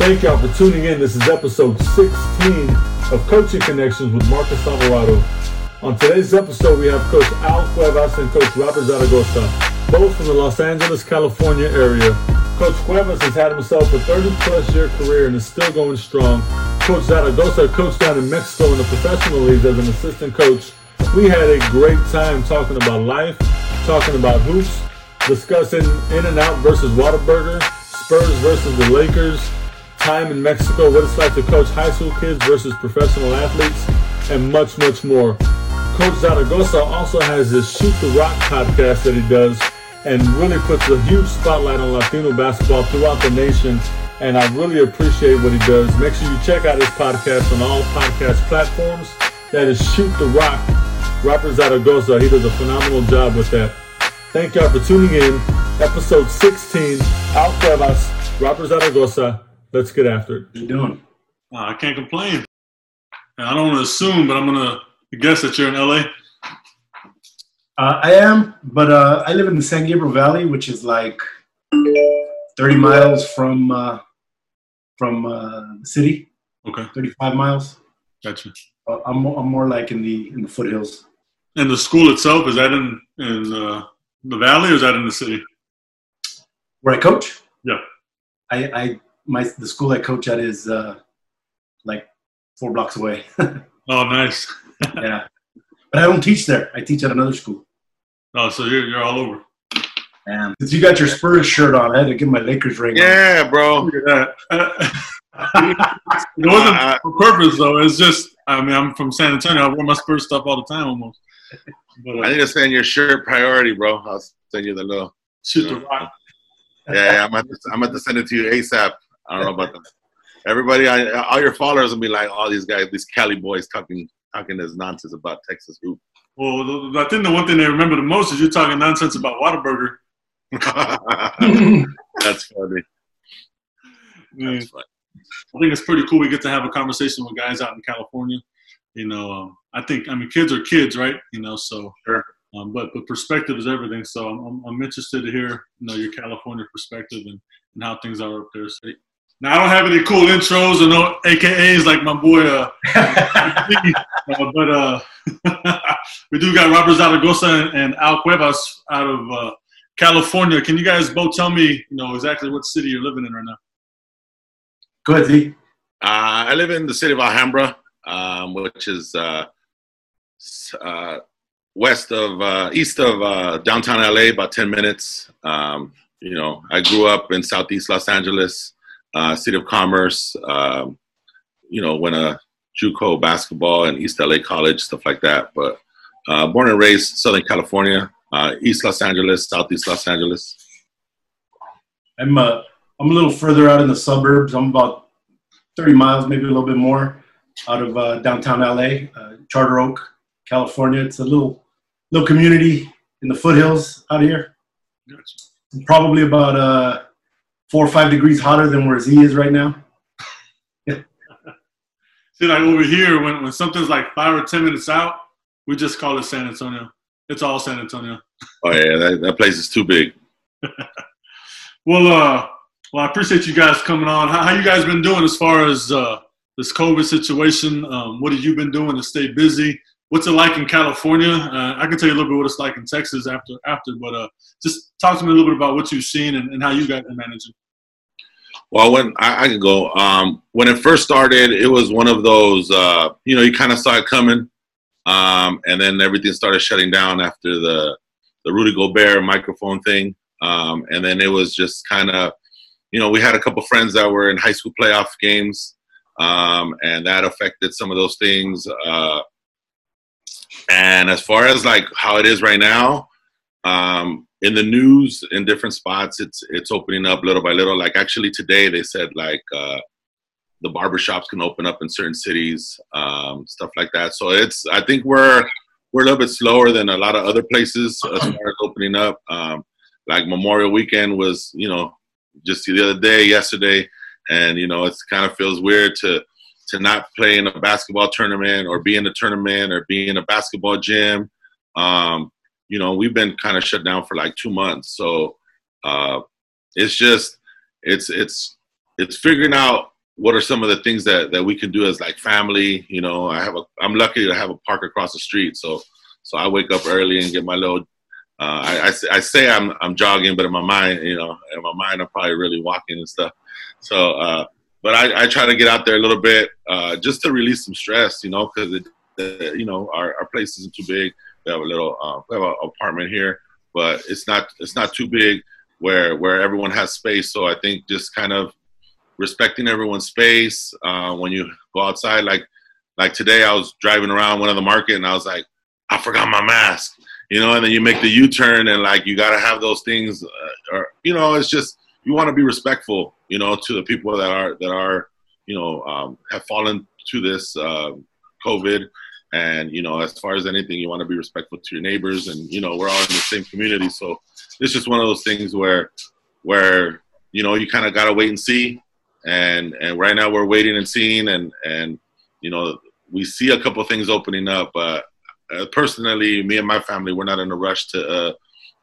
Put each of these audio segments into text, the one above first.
Thank y'all for tuning in. This is episode 16 of Coaching Connections with Marcus Alvarado. On today's episode, we have Coach Al Cuevas and Coach Robert Zaragoza, both from the Los Angeles, California area. Coach Cuevas has had himself a 30 plus year career and is still going strong. Coach Zaragoza coached down in Mexico in the professional leagues as an assistant coach. We had a great time talking about life, talking about hoops, discussing In and Out versus Whataburger, Spurs versus the Lakers, time in Mexico, what it's like to coach high school kids versus professional athletes, and much, much more. Coach Zaragoza also has his Shoot the Rock podcast that he does and really puts a huge spotlight on Latino basketball throughout the nation. And I really appreciate what he does. Make sure you check out his podcast on all podcast platforms. That is Shoot the Rock. Robert Zaragoza, he does a phenomenal job with that. Thank y'all for tuning in. Episode 16, Al Cuevas, Robert Zaragoza. Let's get after it. you doing? Uh, I can't complain. And I don't want to assume, but I'm gonna guess that you're in LA. Uh, I am, but uh, I live in the San Gabriel Valley, which is like 30 miles from uh, from uh, the city. Okay, 35 miles. gotcha. Uh, I'm more, I'm more like in the in the foothills. And the school itself is that in in uh, the valley or is that in the city? Where I coach? Yeah. I, I my the school I coach at is uh, like four blocks away. Oh, nice. yeah, but I don't teach there. I teach at another school. Oh, so you're you're all over. And since you got your Spurs shirt on, I had to get my Lakers ring on. Yeah, bro. Look at that. it wasn't for purpose though. It's just I mean I'm from San Antonio. I wear my Spurs stuff all the time almost. But I uh, need to send your shirt priority, bro. I'll send you the little. shoot the rock. Yeah, yeah I'm at to, I'm at to send it to you ASAP. I don't know about them. Everybody, I, all your followers will be like, all these guys, these Cali boys talking talking this nonsense about Texas hoop. Well, I think the one thing they remember the most is you're talking nonsense about Whataburger. That's funny. That's funny. I think it's pretty cool. We get to have a conversation with guys out in California. You know, um, I think I mean kids are kids, right? You know, so Sure. um, but but perspective is everything. So I'm, I'm, I'm interested to hear you know your California perspective and, and how things are up there. So, now I don't have any cool intros or no AKAs like my boy. Uh, uh, but uh, we do got Robert Zaragoza and, and Al Cuevas out of uh, California. Can you guys both tell me, you know, exactly what city you're living in right now? Go ahead, Z. Uh, I live in the city of Alhambra, um, which is uh, uh, west of, uh, east of uh, downtown LA, about 10 minutes. Um, you know, I grew up in Southeast Los Angeles, uh, City of Commerce, um, you know, went a JUCO basketball and East LA College, stuff like that. But uh, born and raised Southern California, uh, East Los Angeles, Southeast Los Angeles. I'm uh, I'm a little further out in the suburbs. I'm about 30 miles, maybe a little bit more, out of uh, downtown LA, uh, Charter Oak, California. It's a little little community in the foothills out here. Probably about uh, four or five degrees hotter than where Z is right now. See, like over here, when, when something's like five or ten minutes out, we just call it San Antonio. It's all San Antonio. Oh, yeah, that, that place is too big. Well, uh, well, I appreciate you guys coming on. How, how you guys been doing as far as uh, this COVID situation? Um, what have you been doing to stay busy? What's it like in California? Uh, I can tell you a little bit what it's like in Texas after after, but uh, just talk to me a little bit about what you've seen and, and how you guys are managing. Well, when I, I can go, um, when it first started, it was one of those, uh, you know, you kind of saw it coming, um, and then everything started shutting down after the the Rudy Gobert microphone thing, um, and then it was just kind of, you know, we had a couple friends that were in high school playoff games, um, and that affected some of those things. Uh, and as far as like how it is right now, um, in the news in different spots it's it's opening up little by little. Like actually today they said like uh the barbershops can open up in certain cities um stuff like that. So it's i think we're we're a little bit slower than a lot of other places as far as opening up. Um like memorial weekend was you know just the other day yesterday and you know it's kind of feels weird to to not play in a basketball tournament or be in a tournament or be in a basketball gym. Um you know, we've been kind of shut down for like two months. So uh, it's just it's it's it's figuring out what are some of the things that, that we can do as like family? You know, I have a, I'm lucky to have a park across the street. So, so I wake up early and get my little, uh, I, I, I, say I'm, I'm jogging, but in my mind, you know, in my mind, I'm probably really walking and stuff. So, uh, but I, I try to get out there a little bit, uh, just to release some stress, you know, cause it, you know, our, our place isn't too big. We have a little, uh, we have an apartment here, but it's not, it's not too big where, where everyone has space. So I think just kind of, respecting everyone's space. Uh, when you go outside, like like today, I was driving around one of the market and I was like, I forgot my mask, you know. And then you make the U-turn and like you got to have those things, uh, or you know, it's just you want to be respectful, you know, to the people that are that are you know um, have fallen to this uh, COVID. And you know, as far as anything, you want to be respectful to your neighbors, and you know, we're all in the same community, so it's just one of those things where, where you know, you kind of gotta wait and see. And and right now we're waiting and seeing and and you know we see a couple things opening up but uh, personally me and my family we're not in a rush to uh,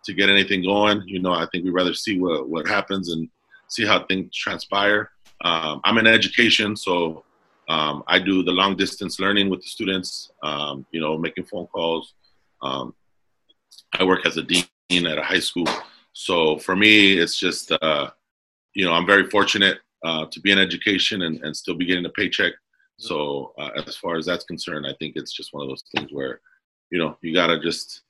to get anything going. You know i think we'd rather see what what happens and see how things transpire. Um, i'm in education so um, i do the long distance learning with the students um, you know making phone calls um, i work as a dean at a high school so for me it's just uh, you know i'm very fortunate uh, to be in education and, and still be getting a paycheck. So uh, as far as that's concerned, I think it's just one of those things where, you know, you gotta just.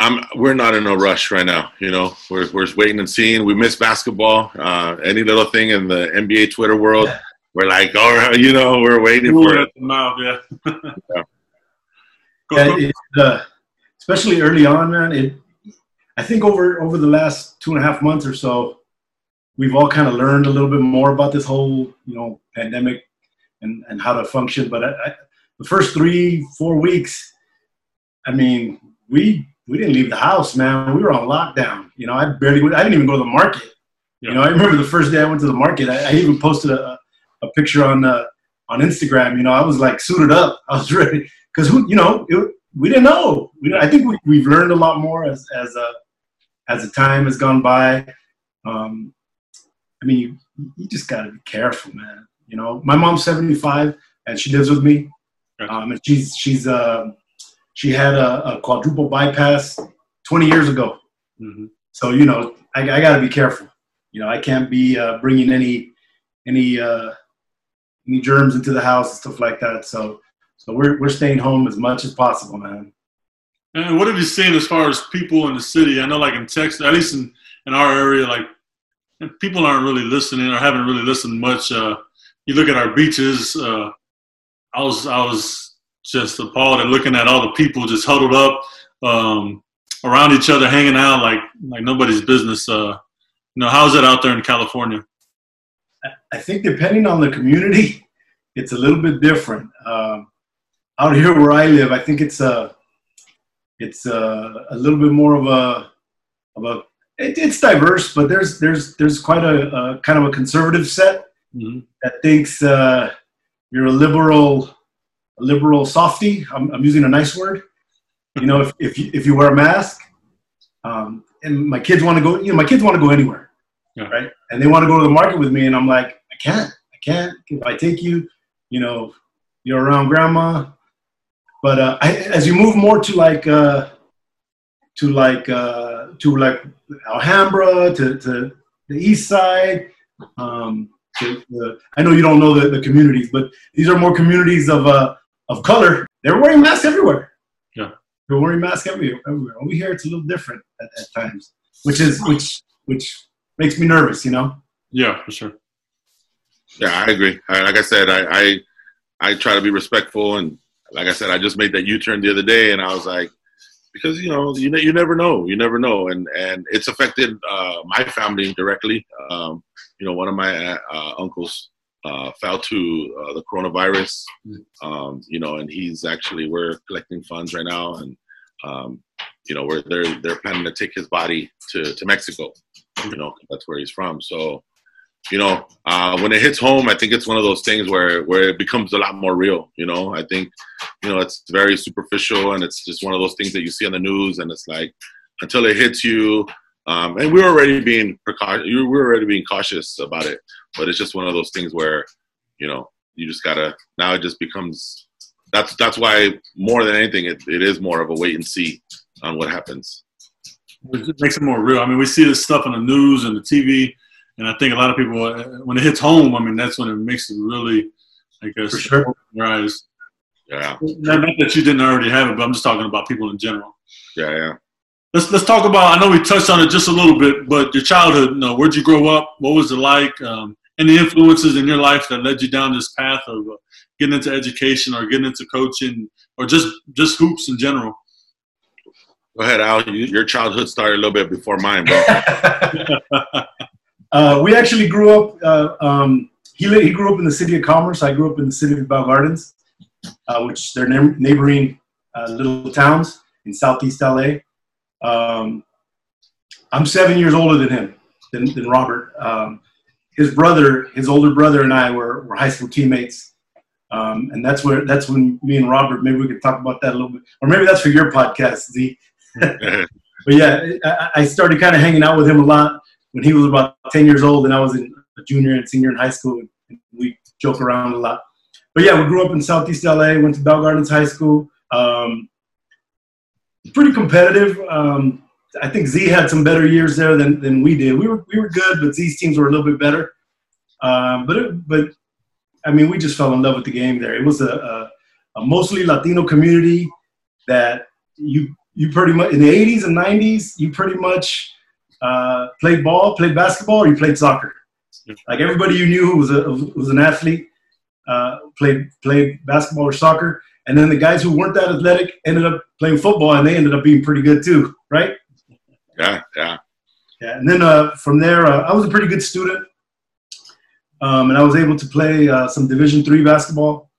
I'm. We're not in a rush right now. You know, we're we're waiting and seeing. We miss basketball. Uh, any little thing in the NBA Twitter world, we're like, all right, you know, we're waiting Ooh, for it. Mouth, yeah. yeah. yeah it, uh, especially early on, man. It. I think over over the last two and a half months or so, we've all kind of learned a little bit more about this whole you know pandemic and and how to function. But I, I, the first three four weeks, I mean, we we didn't leave the house, man. We were on lockdown. You know, I barely I didn't even go to the market. Yeah. You know, I remember the first day I went to the market. I, I even posted a, a picture on uh, on Instagram. You know, I was like suited up. I was ready because who you know it, we didn't know. We, I think we, we've learned a lot more as as uh, as the time has gone by. Um, I mean, you, you just got to be careful, man. You know, my mom's 75 and she lives with me. Um, and she's, she's, uh, she had a, a quadruple bypass 20 years ago. Mm-hmm. So, you know, I, I got to be careful. You know, I can't be uh, bringing any, any, uh, any germs into the house and stuff like that. So, so we're, we're staying home as much as possible, man. And what have you seen as far as people in the city? I know, like in Texas, at least in, in our area, like people aren't really listening or haven't really listened much. Uh, you look at our beaches. Uh, I was I was just appalled at looking at all the people just huddled up um, around each other, hanging out like like nobody's business. Uh, you know, how's it out there in California? I think depending on the community, it's a little bit different. Um, out here where I live, I think it's a it's a, a little bit more of a of a it, it's diverse, but there's there's there's quite a, a kind of a conservative set mm-hmm. that thinks uh, you're a liberal a liberal softy. I'm, I'm using a nice word. You know, if if you, if you wear a mask, um, and my kids want to go, you know, my kids want to go anywhere, yeah. right? And they want to go to the market with me, and I'm like, can't, I can't. If I take you, you know, you're around grandma. But uh, I, as you move more to like uh, to like uh, to like Alhambra to, to the East Side. Um, to the, I know you don't know the, the communities, but these are more communities of uh, of color. They're wearing masks everywhere. Yeah, they're wearing masks everywhere. everywhere. Over here, it's a little different at, at times, which is which which makes me nervous. You know. Yeah, for sure. Yeah, I agree. like I said, I, I I try to be respectful, and like I said, I just made that U turn the other day, and I was like, because you know you, you never know you never know and and it's affected uh, my family directly. Um, you know one of my uh, uh uncles uh, fell to uh, the coronavirus. Um, you know and he's actually we're collecting funds right now and um, you know we're they're they're planning to take his body to to Mexico you know that's where he's from. So you know, uh, when it hits home, I think it's one of those things where where it becomes a lot more real. You know, I think, you know, it's very superficial and it's just one of those things that you see on the news, and it's like until it hits you. Um, and we are already being precaution. we're already being cautious about it, but it's just one of those things where, you know, you just gotta now it just becomes that's that's why more than anything it, it is more of a wait and see on what happens. It makes it more real. I mean, we see this stuff on the news and the TV, and I think a lot of people uh, when it hits home, I mean, that's when it makes it really, I guess, For sure. your eyes. Yeah, Not, not that you didn't already have it, but I'm just talking about people in general. yeah, yeah. Let's let's talk about. I know we touched on it just a little bit, but your childhood. You know, where'd you grow up? What was it like? Um, any influences in your life that led you down this path of uh, getting into education or getting into coaching or just just hoops in general? Go ahead, Al. You, your childhood started a little bit before mine, bro. uh, we actually grew up. Uh, um, he he grew up in the city of Commerce. I grew up in the city of Bell Gardens, uh, which they're neigh- neighboring uh, little towns in southeast LA. Um, I'm seven years older than him, than, than Robert. Um, his brother, his older brother, and I were, were high school teammates, um, and that's where that's when me and Robert maybe we could talk about that a little bit, or maybe that's for your podcast, Z. But yeah, I, I started kind of hanging out with him a lot when he was about 10 years old and I was in a junior and senior in high school. We joke around a lot. But yeah, we grew up in Southeast LA, went to Bell Gardens High School. Um, pretty competitive. Um, I think Z had some better years there than, than we did. We were, we were good, but Z's teams were a little bit better. Um, but, it, but I mean, we just fell in love with the game there. It was a, a, a mostly Latino community that you you pretty much in the 80s and 90s you pretty much uh, played ball played basketball or you played soccer. Like everybody you knew who was, a, who was an athlete uh, played played basketball or soccer. And then the guys who weren't that athletic ended up playing football and they ended up being pretty good too right? Yeah, yeah. yeah and then uh, from there uh, i was a pretty good student. Um, and i was able to play uh, some division three basketball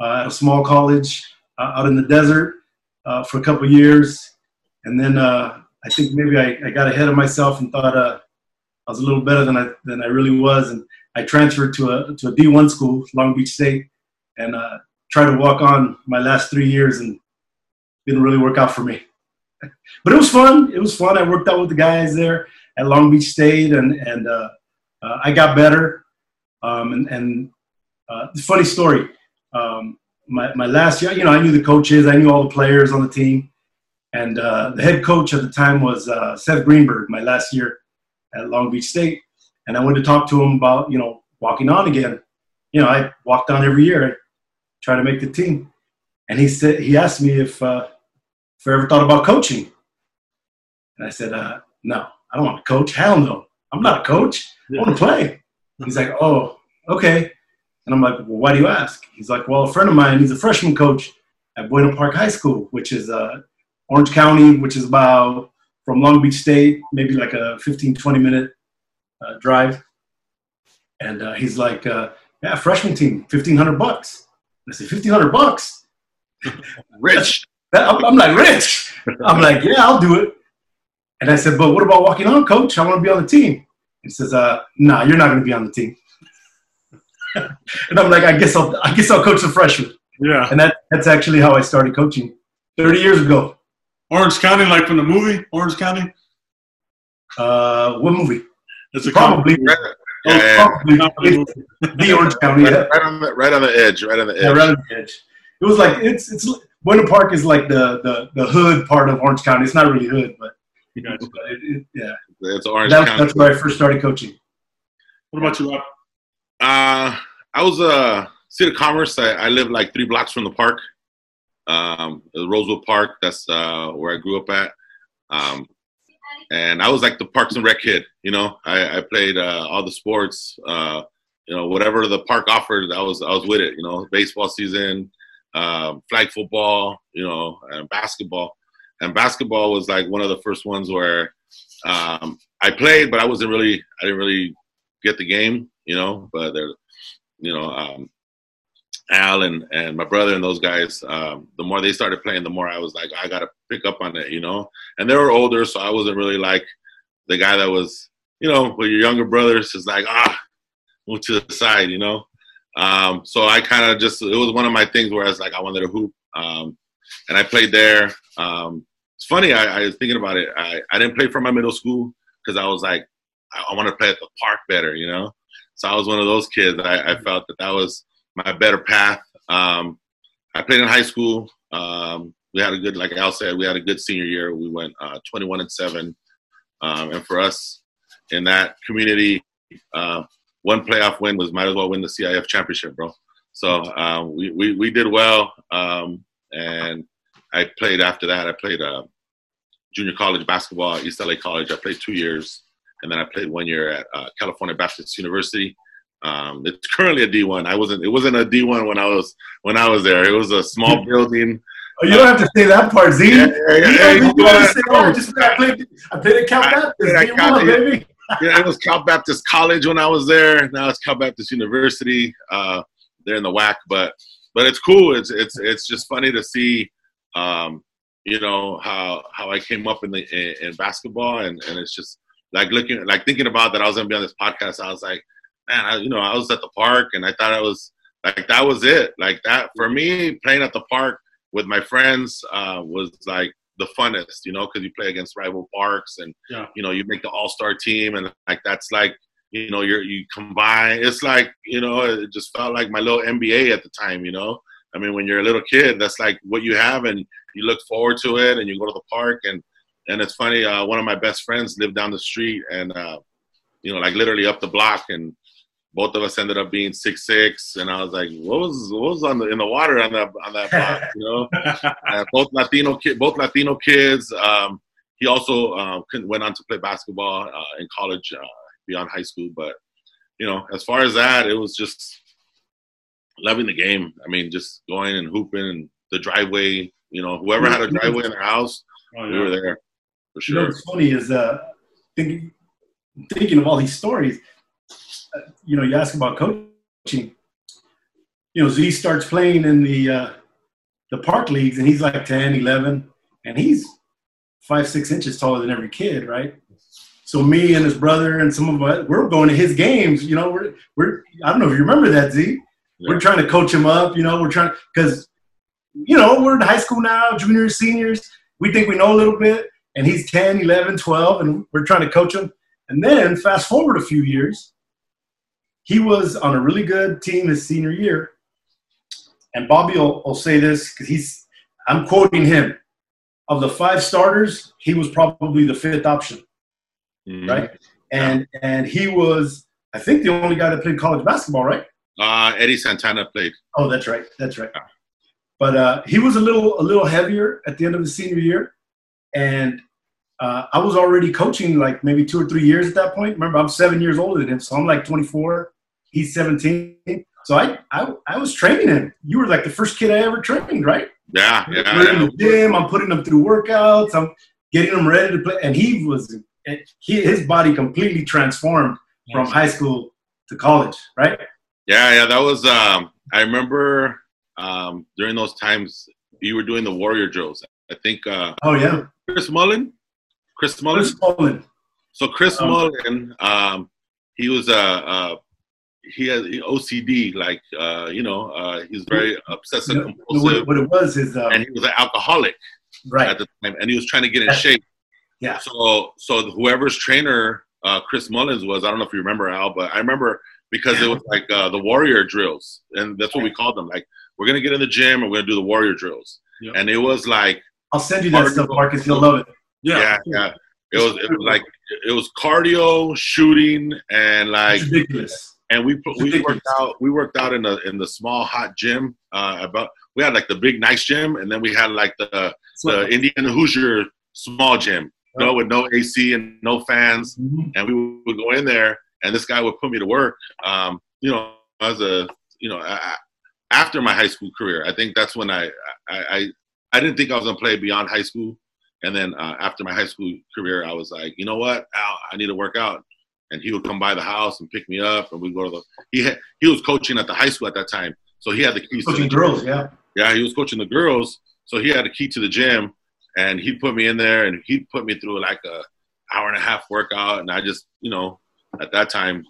uh, at a small college uh, out in the desert uh, for a couple years, and then uh, I think maybe I, I, got ahead of myself and thought uh, I was a little better than I than I really was, and I transferred to a to a D1 school, Long Beach State, and uh, tried to walk on my last three years, and didn't really work out for me. but it was fun. It was fun. I worked out with the guys there at Long Beach State, and and uh, uh, I got better. Um, and and funny story. Um, my, my last year, you know, I knew the coaches, I knew all the players on the team. And uh, the head coach at the time was uh, Seth Greenberg, my last year at Long Beach State. And I went to talk to him about, you know, walking on again. You know, I walked on every year, I try to make the team. And he said, he asked me if, uh, if I ever thought about coaching. And I said, uh, no, I don't want to coach. Hell no. I'm not a coach. I want to play. He's like, oh, okay. And I'm like, well, why do you ask? He's like, well, a friend of mine, he's a freshman coach at Buena Park High School, which is uh, Orange County, which is about from Long Beach State, maybe like a 15, 20 minute uh, drive. And uh, he's like, uh, yeah, freshman team, 1500 bucks. I said, 1500 bucks? Rich. I'm, I'm like, rich. I'm like, yeah, I'll do it. And I said, but what about walking on, coach? I want to be on the team. He says, uh, no, nah, you're not going to be on the team. and I'm like, I guess I'll, I guess I'll coach the freshmen. Yeah. And that, that's actually how I started coaching 30 years ago. Orange County, like from the movie Orange County. Uh, what movie? It's a probably. Right, oh, yeah, probably the Orange County. right, Yeah. right on the right on the edge, right on the edge. Yeah, right on the edge. It was like it's it's Buena Park is like the, the the hood part of Orange County. It's not really hood, but, Gotcha. but it, it, yeah, It's Orange that, County. that's where I first started coaching. What about you, Rob? Uh, I was uh City of Commerce. I, I live like three blocks from the park. Um, Rosewood Park. That's uh where I grew up at. Um, and I was like the Parks and Rec kid. You know, I, I played uh, all the sports. Uh, you know, whatever the park offered, I was I was with it. You know, baseball season, uh, flag football. You know, and basketball. And basketball was like one of the first ones where um, I played, but I wasn't really. I didn't really get the game. You know, but there, you know, um, Al and, and my brother and those guys, um, the more they started playing, the more I was like, I got to pick up on it, you know. And they were older, so I wasn't really like the guy that was, you know, with your younger brothers, just like, ah, move to the side, you know. Um, so I kind of just, it was one of my things where I was like, I wanted to hoop. Um, and I played there. Um, it's funny, I, I was thinking about it. I, I didn't play for my middle school because I was like, I, I want to play at the park better, you know. so I was one of those kids. I, I felt that that was my better path. Um, I played in high school. Um, we had a good, like Al said, we had a good senior year. We went uh, 21 and seven, um, and for us in that community, uh, one playoff win was might as well win the CIF championship, bro. So uh, we, we we did well, um, and I played after that. I played uh, junior college basketball at East LA College. I played two years, and then I played one year at uh, California Baptist University. Um, it's currently a D1. I wasn't. It wasn't a D1 when I was when I was there. It was a small building. Oh, you don't have to say that part, Z. Yeah, yeah, yeah, You yeah, you have say, know oh, just, I played, I played at Cal I- Baptist. I Game it. baby. yeah, it was Cal Baptist College when I was there. Now it's Cal Baptist University. Uh, they're in the WAC, but but it's cool. It's it's it's just funny to see, um, you know how how I came up in the in, in basketball, and and it's just like looking like thinking about that. I was gonna be on this podcast. I was like, man, I, you know, I was at the park, and I thought I was like that was it. Like that for me, playing at the park with my friends uh, was like the funnest, you know, because you play against rival parks and Yeah. you know you make the all star team and like that's like you know you're you combine. It's like you know it just felt like my little NBA at the time, you know. I mean, when you're a little kid, that's like what you have, and you look forward to it, and you go to the park, and and it's funny. Uh, one of my best friends lived down the street, and uh, you know, like literally up the block, and both of us ended up being six six, and I was like, what was what was on the in the water on that on that block, you know? both Latino kid, both Latino kids. Um, he also uh, went on to play basketball uh, in college uh, beyond high school. But you know, as far as that, it was just loving the game. I mean, just going and hooping and the driveway. You know, whoever had a driveway in their house, Oh, we were there for You know sure. what's funny is uh, thinking thinking of all these stories. You know, you ask about coaching. You know, Z starts playing in the uh, the park leagues, and he's like 10, 11, and he's five, six inches taller than every kid, right? So me and his brother and some of us, we're going to his games. You know, we're we're I don't know if you remember that Z. We're trying to coach him up. You know, we're trying because you know we're in high school now, juniors, seniors. We think we know a little bit, and he's 10, 11, 12, and we're trying to coach him. And then fast forward a few years, he was on a really good team his senior year. And Bobby will, will say this because he's, I'm quoting him. Of the five starters, he was probably the fifth option, Mhm. right? And and he was, I think, the only guy that played college basketball, right? Uh, Eddie Santana played. Oh, that's right. That's right. But uh, he was a little a little heavier at the end of his senior year, and uh, I was already coaching like maybe two or three years at that point. Remember, I'm seven years older than him, so I'm like 24. He's 17. So I I, I was training him. You were like the first kid I ever trained, right? Yeah, yeah, We're in yeah. the gym. I'm putting him through workouts. I'm getting him ready to play, and he was he, his body completely transformed from high school to college, right? Yeah, yeah, that was. Um, I remember um, during those times you were doing the warrior drills. I think uh, Oh yeah, Chris Mullin, Chris Mullin. Chris Poland. So Chris Um, Mullin, um, he was a uh, he has OCD, like uh, you know, uh, he's very obsessive No, no, compulsive, what, what it was is um, and he was an alcoholic right. at the time, and he was trying to get in shape. Yeah. So so whoever's trainer uh, Chris Mullin's was, I don't know if you remember Al, but I remember because it was like uh, the warrior drills, and that's what we called them. Like we're gonna get in the gym and we're gonna do the warrior drills, Yeah. and it was like I'll send you that stuff, Marcus. You'll love it. yeah, yeah. It was, it was like it was cardio, shooting, and like ridiculous. And we put, we worked out we worked out in the in the small hot gym uh about we had like the big nice gym and then we had like the the Indian Hoosier small gym. You know with no AC and no fans. Mhm. and we would go in there and this guy would put me to work. Um you know as a you know I- after my high school career I think that's when I I I, I didn't think I was gonna play beyond high school. And then uh, after my high school career I was like you know what Al I need to work out and he would come by the house and pick me up and we'd go to the he had, he was coaching at the high school at that time so he had the keys to Coaching the gym. girls, yeah. Yeah, he was coaching the girls, so he had a key to the gym, and he put me in there, and he put me through like a hour and a half workout, and I just, you know, at that time,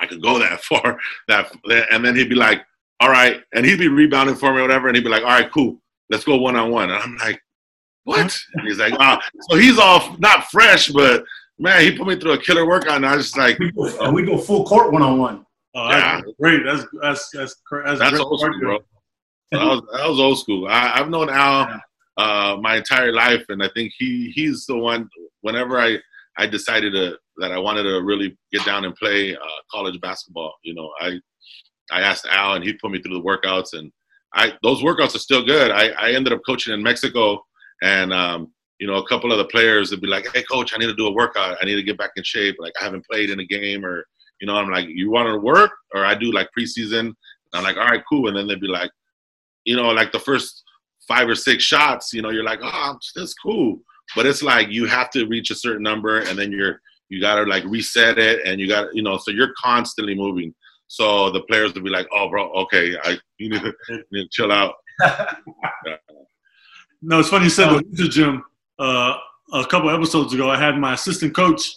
I could go that far, that, and then he'd be like, "All right," and he'd be rebounding for me or whatever, and he'd be like, "All right, cool, let's go one on one," and I'm like, what? And he's like, ah, so he's all not fresh, but man, he put me through a killer workout, and I was just like, We go, and we go full court one on one. Yeah. great. That's that's that's cra- that's, that's old school, bro. That was, that was old school. I, I've known Al uh, my entire life, and I think he he's the one. Whenever I I decided to that I wanted to really get down and play uh, college basketball, you know, I I asked Al, and he put me through the workouts, and I those workouts are still good. I, I ended up coaching in Mexico, and um, you know, a couple of the players would be like, "Hey, coach, I need to do a workout. I need to get back in shape. Like I haven't played in a game, or you know, I'm like, you want to work, or I do like preseason. I'm like, all right, cool, and then they'd be like, you know, like the first five or six shots, you know, you're like, oh, that's cool, but it's like you have to reach a certain number, and then you're you gotta like reset it, and you got, you know, so you're constantly moving. So the players would be like, oh, bro, okay, I you need to, you need to chill out. No, it's funny you said the gym. Uh, a couple episodes ago, I had my assistant coach.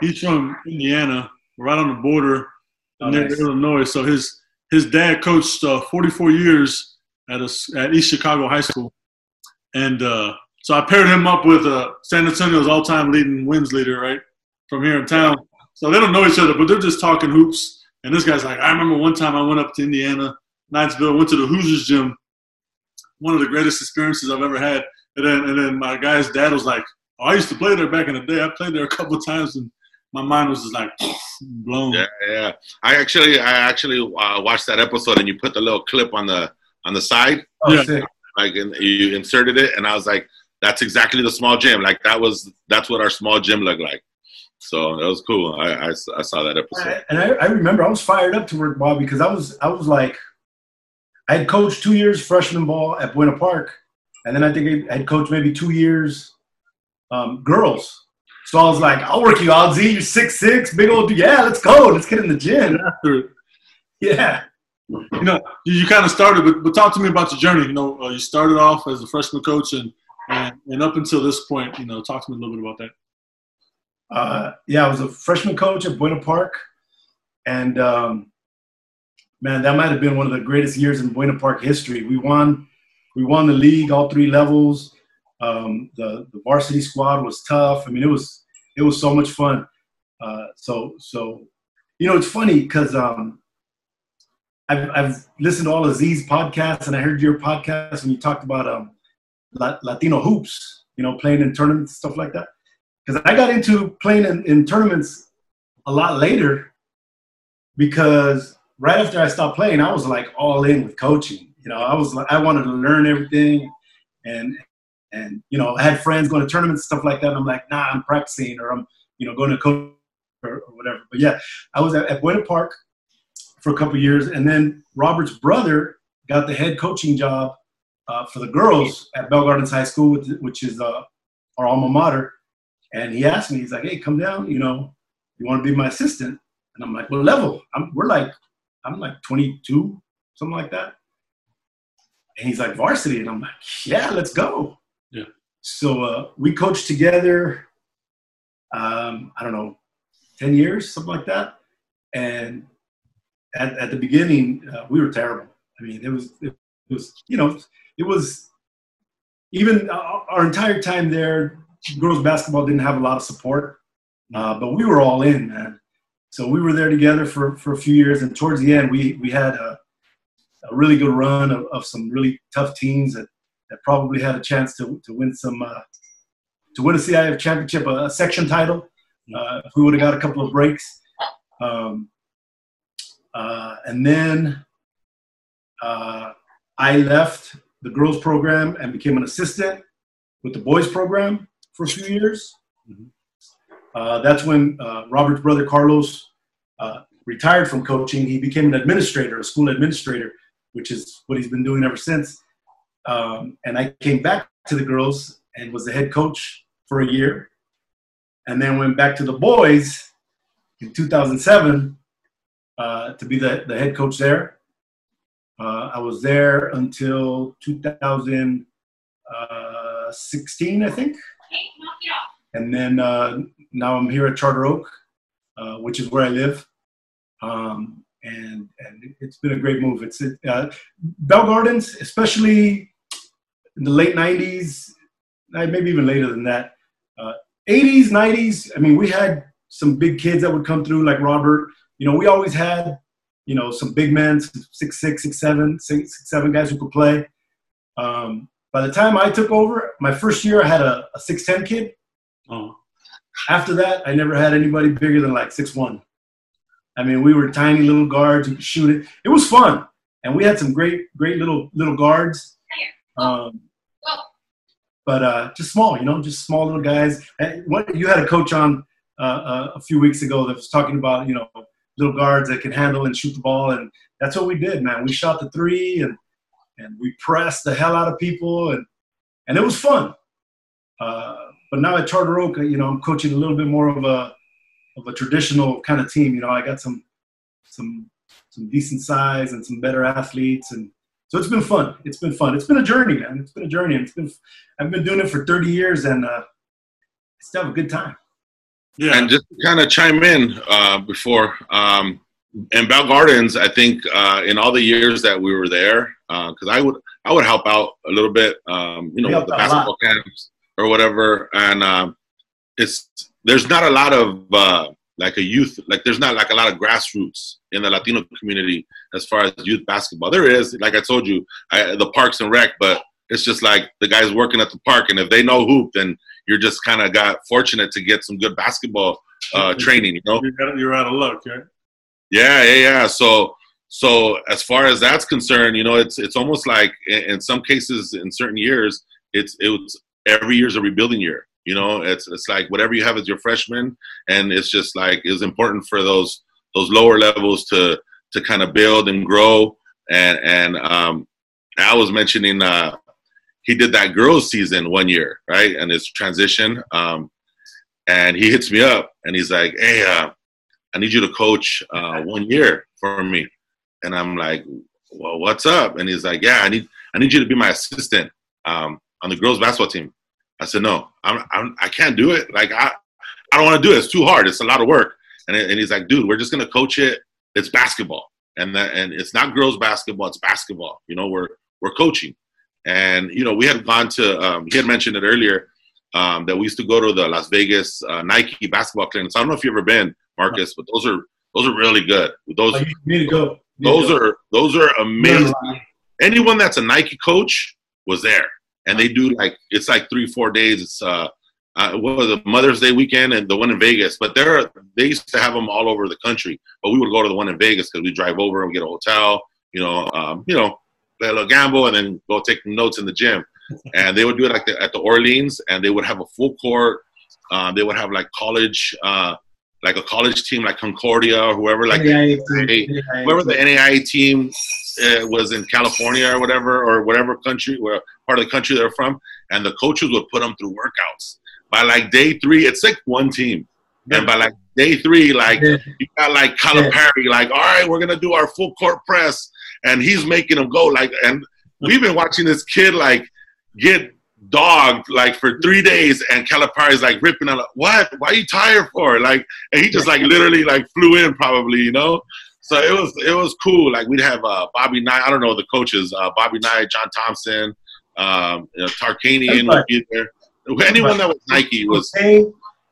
He's from Indiana, right on the border Oh, near nice. Illinois. So his his dad coached uh, 44 years at a, at East Chicago High School, and uh, so I paired him up with uh, San Antonio's all-time leading wins leader, right from here in town. So they don't know each other, but they're just talking hoops. And this guy's like, I remember one time I went up to Indiana, Knightsville, went to the Hoosiers gym. One of the greatest experiences I've ever had. And then, and then my guy's dad was like, oh, I used to play there back in the day. I played there a couple of times, and my mind was just like blown. Yeah, yeah. I actually I actually uh, watched that episode, and you put the little clip on the on the side, Oh, Yeah. like and you inserted it, and I was like, that's exactly the small gym. Like that was that's what our small gym looked like. So that was cool. I I, I saw that episode. And I, I remember I was fired up to work ball because I was I was like, I had coached two years freshman ball at Buena Park, and then I think I had coached maybe two years um, girls. So I was like, I'll work you out, Z. You're six six, big old dude. Yeah, let's go. Let's get in the gym. After Yeah. you know, you, you kind of started, but, but talk to me about your journey. You know, uh, you started off as a freshman coach, and, and and up until this point, you know, talk to me a little bit about that. Uh, yeah, I was a freshman coach at Buena Park, and um, man, that might have been one of the greatest years in Buena Park history. We won, we won the league all three levels. Um, the the varsity squad was tough. I mean, it was it was so much fun. Uh, so so, you know, it's funny because um, I've I've listened to all of Z's podcasts, and I heard your podcast when you talked about um, La- Latino hoops. You know, playing in tournaments, stuff like that because I got into playing in, in tournaments a lot later because right after I stopped playing, I was like all in with coaching. You know, I was I wanted to learn everything, and and you know, I had friends going to tournaments and stuff like that. And I'm like, nah, I'm practicing, or I'm you know going to coach or, or whatever. But yeah, I was at, at Buena Park for a couple years, and then Robert's brother got the head coaching job uh, for the girls at Bell Gardens High School, which, is uh, our alma mater. And he asked me, he's like, "Hey, come down. You know, you want to be my assistant?" And I'm like, "What level?" I'm, we're like, I'm like 22, something like that. And he's like, "Varsity," and I'm like, "Yeah, let's go." Yeah. So uh, we coached together. Um, I don't know, 10 years, something like that. And at, at the beginning, uh, we were terrible. I mean, it was it was you know it was even our, our entire time there. Girls basketball didn't have a lot of support, uh, but we were all in, man. So we were there together for, for a few years, and towards the end, we we had a, a really good run of, of some really tough teams that, that probably had a chance to, to win some uh, to win a CIF championship, a, a section title. Uh, if we would have got a couple of breaks, um, uh, and then uh, I left the girls program and became an assistant with the boys program for a few years. Mhm. Uh, that's when uh, Robert's brother Carlos uh, retired from coaching. He became an administrator, a school administrator, which is what he's been doing ever since. Um, and I came back to the girls and was the head coach for a year, and then went back to the boys in 2007 uh, to be the, the head coach there. Uh, I was there until 2016, I think. And then uh, now I'm here at Charter Oak, uh, which is where I live. Um, and, and it's been a great move. It's uh, Bell Gardens, especially in the late 90s, maybe even later than that. Uh, 80s, 90s. I mean, we had some big kids that would come through, like Robert. You know, we always had, you know, some big men, six, six, six, seven, six, six seven guys who could play. Um, by the time I took over, my first year, I had a, a 6'10 kid. Oh. After that, I never had anybody bigger than like six one. I mean, we were tiny little guards who could shoot it. It was fun, and we had some great, great little little guards. Um, but uh, just small, you know, just small little guys. And what you had a coach on uh, uh, a few weeks ago that was talking about, you know, little guards that can handle and shoot the ball, and that's what we did, man. We shot the three, and and we pressed the hell out of people, and and it was fun. Uh, but now at Charter Oak, you know, I'm coaching a little bit more of a of a traditional kind of team. You know, I got some some some decent size and some better athletes, and so it's been fun. It's been fun. It's been a journey, man. It's been a journey. It's been I've been doing it for 30 years, and uh, still have a good time. Yeah, and just kind of chime in uh, before. Um, in Bell Gardens, I think uh, in all the years that we were there, because uh, I would I would help out a little bit, um, you know, with the basketball camps or whatever. And um, it's there's not a lot of uh, like a youth like there's not like a lot of grassroots in the Latino community as far as youth basketball. There is, like I told you, I, the parks and rec, but it's just like the guys working at the park, and if they know hoop, then you're just kind of got fortunate to get some good basketball uh, training. You know, you're out of luck, right? Yeah, yeah, yeah. So, so as far as that's concerned, you know, it's it's almost like in, in some cases, in certain years, it's it's every year's a rebuilding year. You know, it's it's like whatever you have as your freshman, and it's just like it's important for those those lower levels to to kind of build and grow. And and um, I was mentioning uh, he did that girls season one year, right? And his transition. Um, and he hits me up and he's like, "Hey, uh, I need you to coach uh, one year for me." And I'm like, "Well, what's up?" And he's like, "Yeah, I need I need you to be my assistant um, on the girls basketball team." I said, no, I'm, I'm I can't do it. Like I, I don't want to do it. It's too hard. It's a lot of work. And, and he's like, dude, we're just gonna coach it. It's basketball, and that and it's not girls basketball. It's basketball. You know, we're we're coaching, and you know, we had gone to. Um, he had mentioned it earlier um, that we used to go to the Las Vegas uh, Nike basketball clinics. I don't know if you've ever been, Marcus, but those are those are really good. Those oh, need to go. those go. are those are amazing. Anyone that's a Nike coach was there and they do like it's like three four days. It's uh, uh what was it Mother's Day weekend and the one in Vegas. But there they used to have them all over the country. But we would go to the one in Vegas because we drive over and get a hotel. You know, um, you know, play a little gamble and then go take notes in the gym. and they would do it like the, at the Orleans, and they would have a full court. Uh, they would have like college, uh, like a college team, like Concordia or whoever, like the, whoever the NAIA team uh, was in California or whatever, or whatever country, where part of the country they're from, and the coaches would put them through workouts. By like day three, it's like one team. Yeah. And by like day three, like yeah. you got like Calipari, yeah. like, all right, we're gonna do our full court press, and he's making them go like, and we've been watching this kid like get dogged like for three days, and Calipari's like ripping out, like, what? Why are you tired for? Like, and he just like literally like flew in probably, you know. So it was it was cool. Like we'd have uh, Bobby Knight. I don't know the coaches. Uh, Bobby Knight, John Thompson, um, you know, Tarkanian would be there. Anyone that was Nike was Coach K,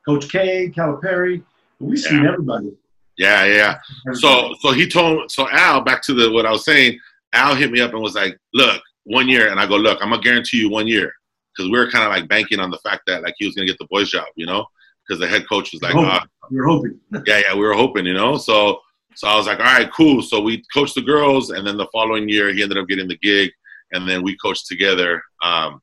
Coach K, Calipari. We've seen everybody. Yeah, yeah. So so he told so Al back to the what I was saying. Al hit me up and was like, "Look, one year," and I go, "Look, I'm gonna guarantee you one year," because we were kind of like banking on the fact that like he was gonna get the boys' job, you know, because the head coach was like, "Ah, we were hoping." yeah, yeah, we were hoping, you know. So so I was like, "All right, cool." So we coached the girls, and then the following year he ended up getting the gig and then we coached together. Um,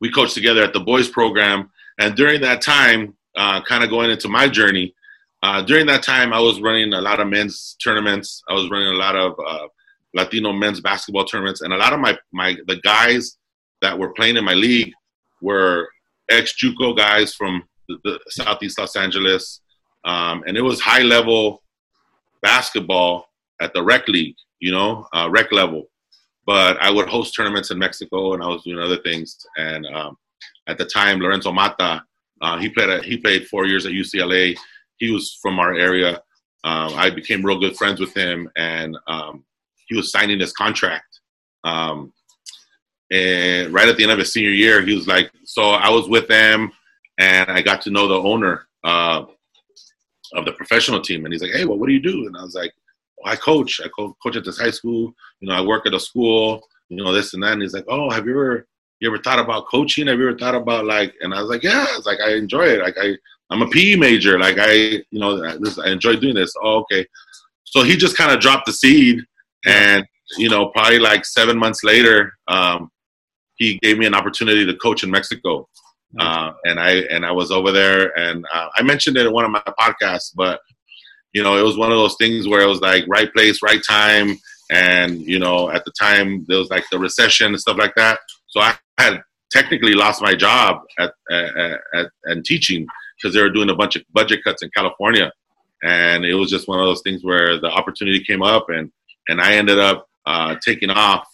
we coached together at the boys program, and during that time, uh, kind of going into my journey, uh, during that time, I was running a lot of men's tournaments. I was running a lot of uh, Latino men's basketball tournaments, and a lot of my my the guys that were playing in my league were ex JUCO guys from the, the Southeast Los Angeles, um, and it was high level basketball at the rec league, you know, uh, rec level but I would host tournaments in Mexico, and I was doing other things. And um, at the time, Lorenzo Mata, uh, he played he played four years at UCLA. He was from our area. Um, I became real good friends with him, and um, he was signing his contract. Um, and right at the end of his senior year, he was like, so I was with them, and I got to know the owner uh, of the professional team, and he's like, hey, well, what do you do? And I was like, well, I coach. I co- coach at this high school. You know, I work at a school. You know, this and that. And he's like, oh, have you ever you ever thought about coaching? Have you ever thought about like? And I was like, yeah. It's like I enjoy it. Like I I'm a PE major. Like I you know this I enjoy doing this. Oh, okay. So he just kind of dropped the seed, and you know probably like seven months later, um, he gave me an opportunity to coach in Mexico. Uh, and I and I was over there, and uh, I mentioned it in one of my podcasts. But you know, it was one of those things where it was like right place, right time, and you know, at the time there was like the recession and stuff like that. So I had technically lost my job at at, at, at teaching because they were doing a bunch of budget cuts in California, and it was just one of those things where the opportunity came up, and and I ended up uh, taking off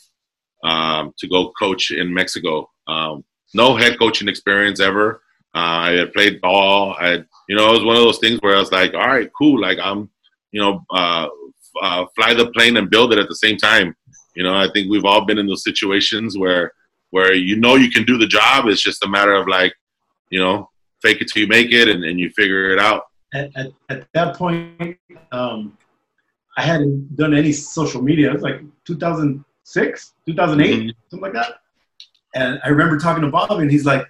um, to go coach in Mexico. Um, no head coaching experience ever. Uh, I had played ball. I, had, you know, it was one of those things where I was like, all right, cool. Like I'm, you know, uh, uh, fly the plane and build it at the same time. You know, I think we've all been in those situations where, where you know you can do the job. It's just a matter of like, you know, fake it till you make it, and, and you figure it out. At, at, at that point, um, I hadn't done any social media. It was like 2006, 2008, mm-hmm. something like that. And I remember talking to Bob, and he's like,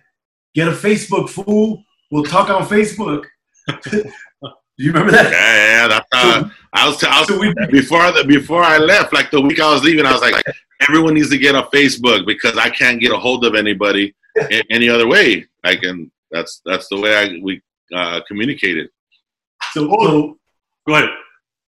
"Get a Facebook, fool. We'll talk on Facebook." Do you remember that? Yeah, yeah. That's, uh, I was, I was so we, before the, before I left, like the week I was leaving, I was like, everyone needs to get a Facebook because I can't get a hold of anybody any other way. Like, and that's that's the way I we uh, communicated. So, so go ahead.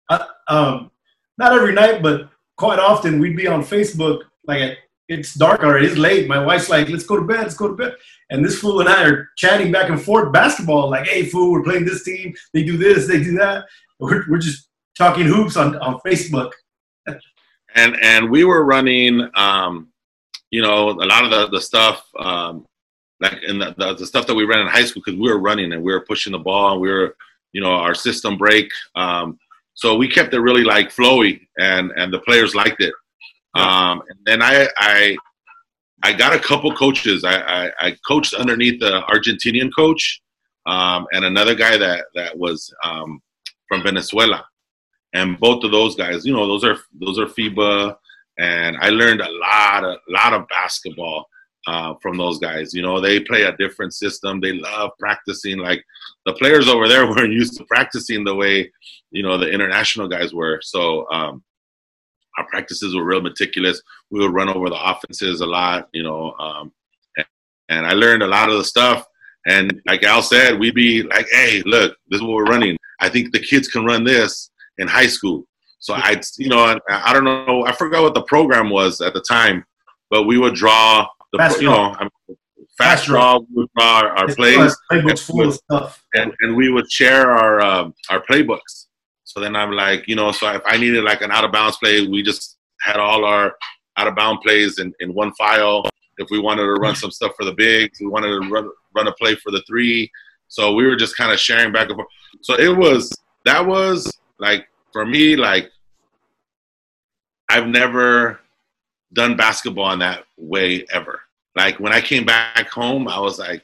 Uh, um, not every night, but quite often we'd be on Facebook. Like it's dark already, it's late. My wife's like, "Let's go to bed. Let's go to bed." And this fool and I are chatting back and forth basketball. Like, "Hey, fool, we're playing this team. They do this, they do that." We're, we're just talking hoops on on Facebook. and and we were running, um, you know, a lot of the the stuff. Um, like in the, the, the, stuff that we ran in high school because we were running and we were pushing the ball and we were you know our system break um, so we kept it really like flowy and and the players liked it. Um, and then I, I I got a couple coaches. I, I, I coached underneath the Argentinian coach um, and another guy that that was um, from Venezuela, and both of those guys, you know, those are those are FIBA, and I learned a lot of lot of basketball uh, from those guys. You know, they play a different system. They love practicing. Like the players over there weren't used to practicing the way you know the international guys were. So um, our practices were real meticulous. We would run over the offenses a lot. You know, um, and, and I learned a lot of the stuff. And like Al said, we'd be like, "Hey, look, this is what we're running. I think the kids can run this in high school." So I, you know, I don't know. I forgot what the program was at the time, but we would draw the fast you draw. know fast draw, would draw our, our plays, playbooks full of stuff, and, and we would share our um, our playbooks. So then I'm like, you know, so if I needed like an out of bounds play, we just had all our out of bound plays in, in one file. If we wanted to run some stuff for the bigs, we wanted to run run a play for the three. So we were just kind of sharing back and forth. So it was that was like for me like I've never done basketball in that way ever. Like when I came back home, I was like,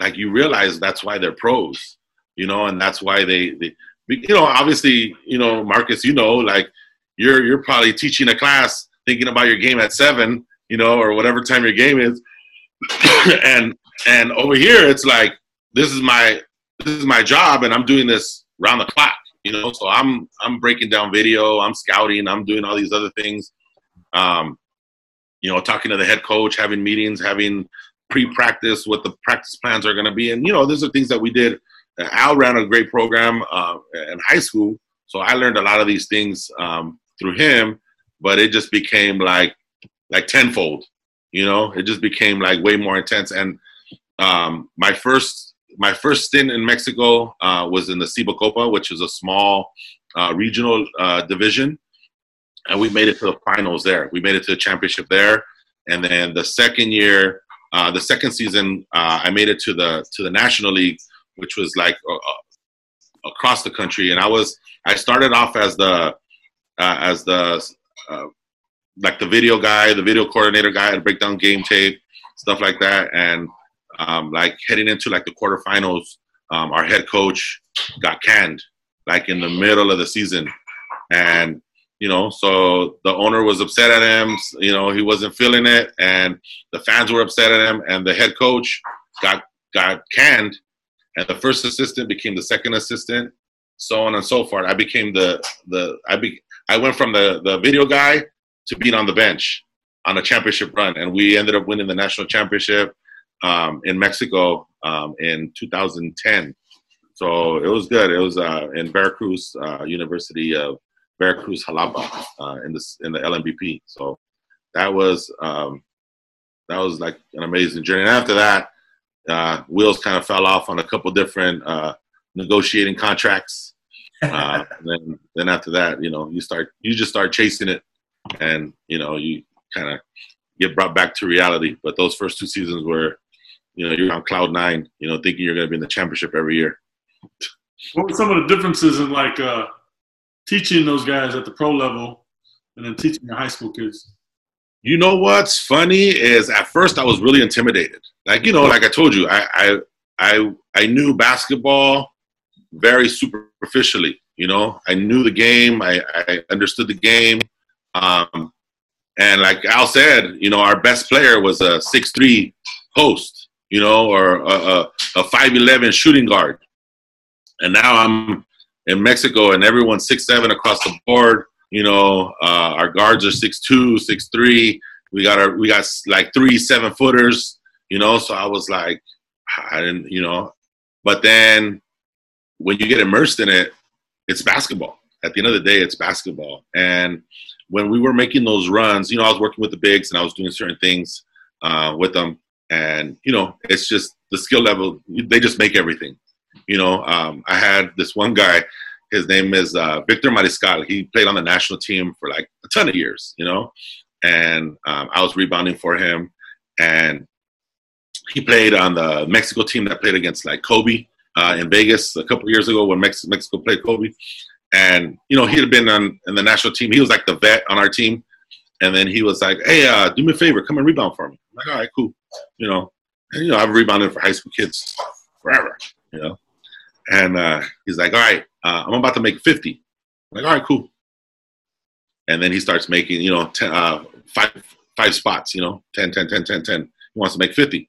like you realize that's why they're pros, you know, and that's why they, they you know, obviously, you know, Marcus, you know, like you're you're probably teaching a class thinking about your game at seven, you know, or whatever time your game is, and and over here it's like this is my this is my job, and I'm doing this round the clock, you know. So I'm I'm breaking down video, I'm scouting, I'm doing all these other things. Um, you know, talking to the head coach, having meetings, having pre-practice, what the practice plans are going to be, and you know, these are things that we did. Al ran a great program uh, in high school, so I learned a lot of these things um, through him. But it just became like like tenfold, you know. It just became like way more intense. And um, my first my first stint in Mexico uh, was in the CIBACOPA, which is a small uh, regional uh, division and we made it to the finals there. We made it to the championship there, and then the second year, uh, the second season, uh, I made it to the to the national league, which was like uh, uh across the country. And I was I started off as the uh, as the uh, like the video guy, the video coordinator guy, to break down game tape, stuff like that. And um, like heading into like the quarterfinals, um, our head coach got canned like in the middle of the season, and you know, so the owner was upset at him. You know, he wasn't feeling it, and the fans were upset at him, and the head coach got got canned, and the first assistant became the second assistant, so on and so forth. I became the the I be I went from the the video guy to being on the bench on a championship run, and we ended up winning the national championship um, in Mexico um, in 2010. So it was good. It was uh, in Veracruz uh, University of Veracruz Jalapa uh, in the in the LNBP. So that was um, that was like an amazing journey. And after that, uh, wheels kind of fell off on a couple different uh, negotiating contracts. Uh, then then after that, you know, you start you just start chasing it, and you know you kind of get brought back to reality. But those first two seasons were, you know, you're on cloud nine, you know, thinking you're going to be in the championship every year. What were some of the differences in like uh, teaching those guys at the pro level and then teaching the high school kids? You know what's funny is at first I was really intimidated. Like you know, like I told you, I I I, I knew basketball very superficially. You know, I knew the game. I, I understood the game. Um, and like Al said, you know, our best player was a six three post, you know, or a, a five eleven shooting guard. And now I'm in Mexico, and everyone's six seven across the board. You know, uh, our guards are six two, six three. We got our we got like three seven footers. You know, so I was like, I didn't, you know, but then when you get immersed in it, it's basketball. At the end of the day, it's basketball. And when we were making those runs, you know, I was working with the bigs and I was doing certain things uh, with them, and you know, it's just the skill level. They just make everything. You know, um, I had this one guy. His name is uh, Victor Mariscal. He played on the national team for like a ton of years. You know, and um, I was rebounding for him, and he played on the Mexico team that played against like Kobe uh, in Vegas a couple years ago when Mex- Mexico played Kobe. And you know, he had been on in the national team. He was like the vet on our team. And then he was like, "Hey, uh, do me a favor, come and rebound for me." I'm like, all right, cool. You know, and you know, I've rebounded for high school kids forever. You know, and uh, he's like, "All right, uh, I'm about to make 50." I'm like, all right, cool. And then he starts making, you know, ten, uh, five five spots. You know, 10, 10, 10, 10, 10. He wants to make 50,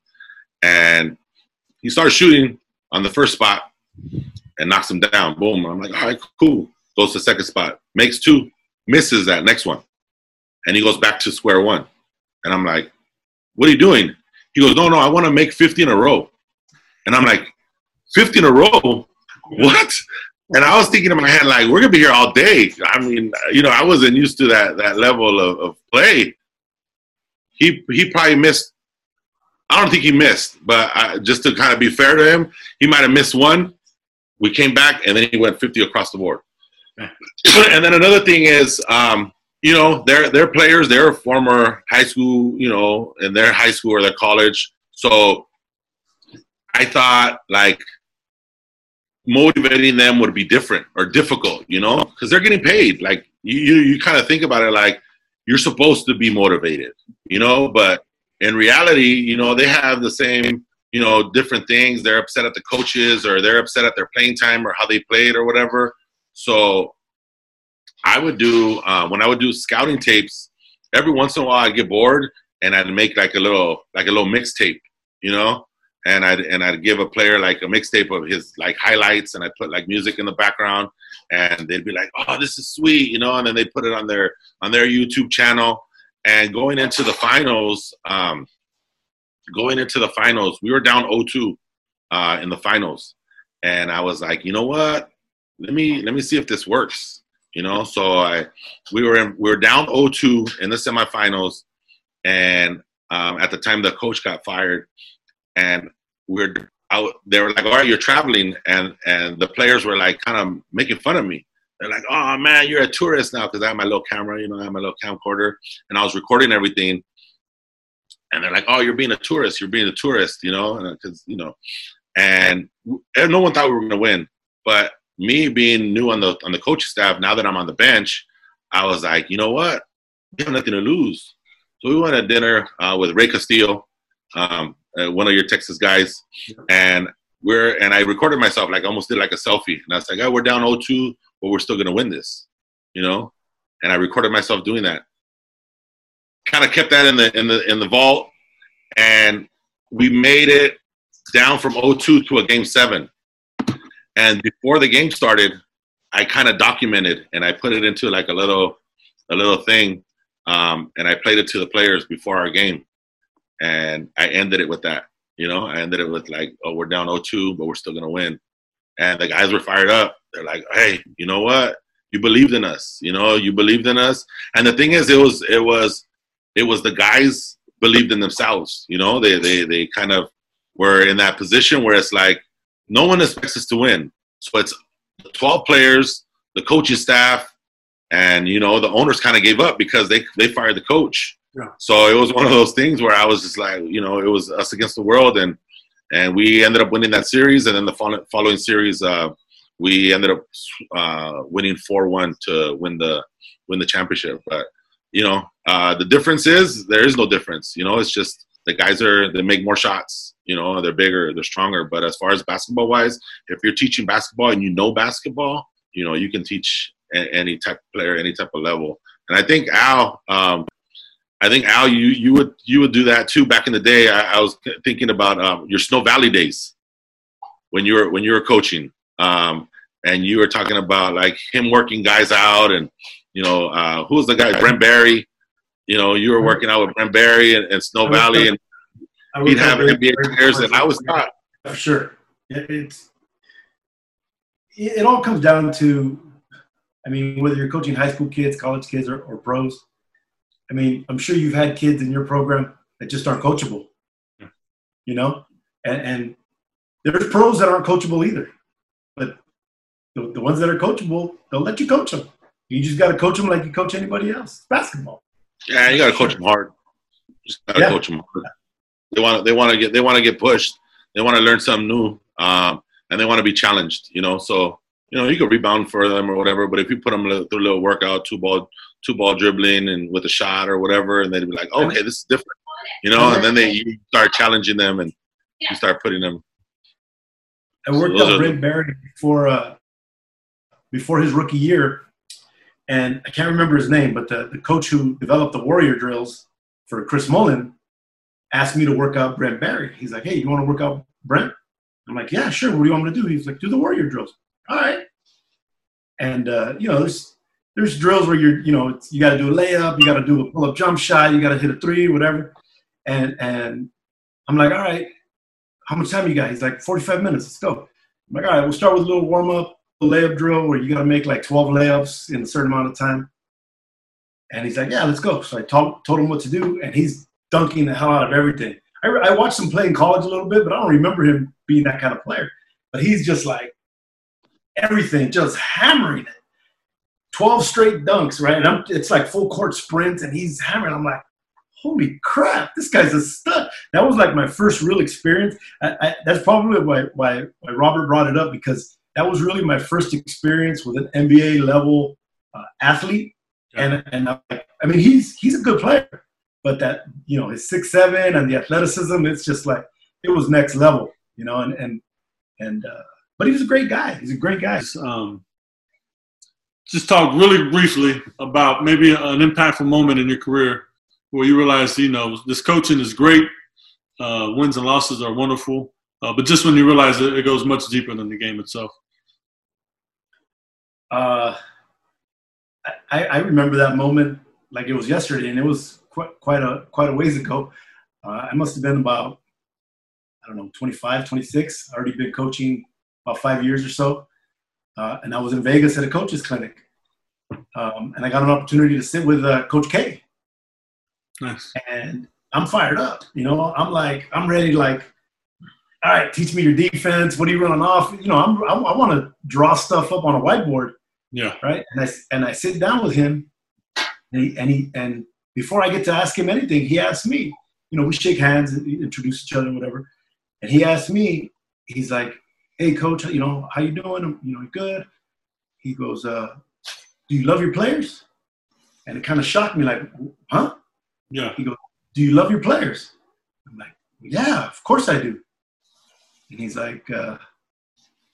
and he starts shooting on the first spot and knocks him down. Boom. I'm like, all right, cool. Goes to second spot, makes two, misses that next one. And he goes back to square one. And I'm like, what are you doing? He goes, no, no, I want to make 50 in a row. And I'm like, 50 in a row? What? And I was thinking in my head, like, we're gonna be here all day. I mean, you know, I wasn't used to that that level of, of play. He he probably missed. I don't think he missed, but I, just to kind of be fair to him, he might have missed one. We came back, and then he went 50 across the board. and then another thing is, um, you know, they're they're players. They're former high school, you know, in their high school or their college. So I thought like motivating them would be different or difficult, you know, because they're getting paid. Like you, you, kind of think about it like you're supposed to be motivated, you know, but in reality, you know, they have the same, you know, different things. They're upset at the coaches or they're upset at their playing time or how they played or whatever. So I would do uh, when I would do scouting tapes. Every once in a while, I'd get bored and I'd make like a little like a little mixtape, you know, and I'd and I'd give a player like a mixtape of his like highlights, and I'd put like music in the background, and they'd be like, "Oh, this is sweet," you know, and then they put it on their on their YouTube channel. And going into the finals, um, going into the finals, we were down 0-2 uh, in the finals, and I was like, you know what? Let me let me see if this works. You know, so I we were in, we were down 0-2 in the semifinals, and um, at the time the coach got fired, and we're out. They were like, "All right, you're traveling," and and the players were like, kind of making fun of me. They're like, "Oh man, you're a tourist now," because I have my little camera, you know, I have my little camcorder, and I was recording everything. And they're like, "Oh, you're being a tourist. You're being a tourist," you know, because you know, and and no one thought we were going to win. But me being new on the on the coaching staff, now that I'm on the bench, I was like, you know what? we have nothing to lose. So we went to dinner uh, with Ray Castillo, um, uh, one of your Texas guys, and we're and I recorded myself like almost did like a selfie, and I was like, "Oh, we're down 0-2, but we're still gonna win this," you know. And I recorded myself doing that. Kind of kept that in the in the in the vault, and we made it down from 0-2 to a game seven. And before the game started, I kind of documented and I put it into like a little a little thing, um, and I played it to the players before our game, and I ended it with that. You know, I ended it with like, "Oh, we're down 0-2, but we're still gonna win." And the guys were fired up. They're like, "Hey, you know what? You believed in us. You know, you believed in us." And the thing is, it was it was it was the guys believed in themselves. You know, they they they kind of were in that position where it's like no one expects us to win. So it's 12 players, the coaching staff, and you know the owners kind of gave up because they they fired the coach. So it was one of those things where I was just like, you know, it was us against the world, and and we ended up winning that series, and then the follow- following series, uh, we ended up uh, winning four one to win the win the championship. But you know, uh, the difference is there is no difference. You know, it's just the guys are they make more shots. You know, they're bigger, they're stronger. But as far as basketball wise, if you're teaching basketball and you know basketball, you know you can teach any type player, any type of level. And I think Al, um, I think Al, you you would you would do that too. Back in the day, I, I was thinking about um, your Snow Valley days when you were when you were coaching, um, and you were talking about like him working guys out, and you know uh, who was the guy, Brent Barry. You know, you were working out with Brent Barry and, and Snow Valley, and I he'd have NBA players, and I was not. For sure. It- It's it it all comes down to, I mean, whether you're coaching high school kids, college kids, or, or pros. I mean, I'm sure you've had kids in your program that just aren't coachable. You know, and and there's pros that aren't coachable either, but the, the ones that are coachable, they'll let you coach them. You just got to coach them like you coach anybody else. Basketball. Yeah, you got to coach them hard. Just got to Yeah. coach them hard. They want they want to get they want to get pushed. They want to learn something new, um, and they want to be challenged. You know, so you know you can rebound for them or whatever. But if you put them through a little workout, two ball two ball dribbling and with a shot or whatever, and they'd be like, okay, this is different. You know, and then they you start challenging them and you start putting them. I worked those out are Brent Barry before uh, before his rookie year, and I can't remember his name, but the, the coach who developed the Warrior drills for Chris Mullin asked me to work out Brent Barry. He's like, "Hey, you want to work out Brent?" I'm like, "Yeah, sure. What do you want me to do?" He's like, "Do the Warrior drills." All right. And uh, you know, there's there's drills where you're, you know, you got to do a layup, you got to do a pull up jump shot, you got to hit a three, whatever. And and I'm like, all right, how much time you got? He's like, 45 minutes. Let's go. I'm like, all right, we'll start with a little warm up, a layup drill where you got to make like 12 layups in a certain amount of time. And he's like, yeah, let's go. So I told, told him what to do, and he's dunking the hell out of everything. I, I watched him play in college a little bit, but I don't remember him being that kind of player. But he's just like everything, just hammering it. 12 straight dunks, right? And I'm, it's like full court sprints, and he's hammering. I'm like, holy crap, this guy's a stud. That was like my first real experience. I, I, that's probably why, why, why Robert brought it up because that was really my first experience with an NBA level uh, athlete. And, and I, I mean, he's, he's a good player, but that, you know, his six, seven and the athleticism, it's just like, it was next level, you know, and, and, and, uh, but he was a great guy. He's a great guy. um, just talk really briefly about maybe an impactful moment in your career where you realize, you know, this coaching is great, uh, wins and losses are wonderful, uh, but just when you realize it, it goes much deeper than the game itself. Uh, I, I remember that moment like it was yesterday, and it was quite quite a quite a ways ago. Uh, I must have been about I don't know 25, 26. I already been coaching about five years or so, uh, and I was in Vegas at a coaches clinic, um, and I got an opportunity to sit with uh, Coach K, Nice. and I'm fired up. You know, I'm like I'm ready. Like, all right, teach me your defense. What are you running off? You know, I'm, I, I want to draw stuff up on a whiteboard Yeah. right? And I and I sit down with him, and he, and he and before I get to ask him anything, he asks me. You know, we shake hands, and introduce each other, whatever. And he asked me, he's like, "Hey, coach, you know, how you doing? I'm, you know, good." He goes, uh, "Do you love your players?" And it kind of shocked me, like, huh? Yeah. He goes, Do you love your players? I'm like, Yeah, of course I do. And he's like, uh,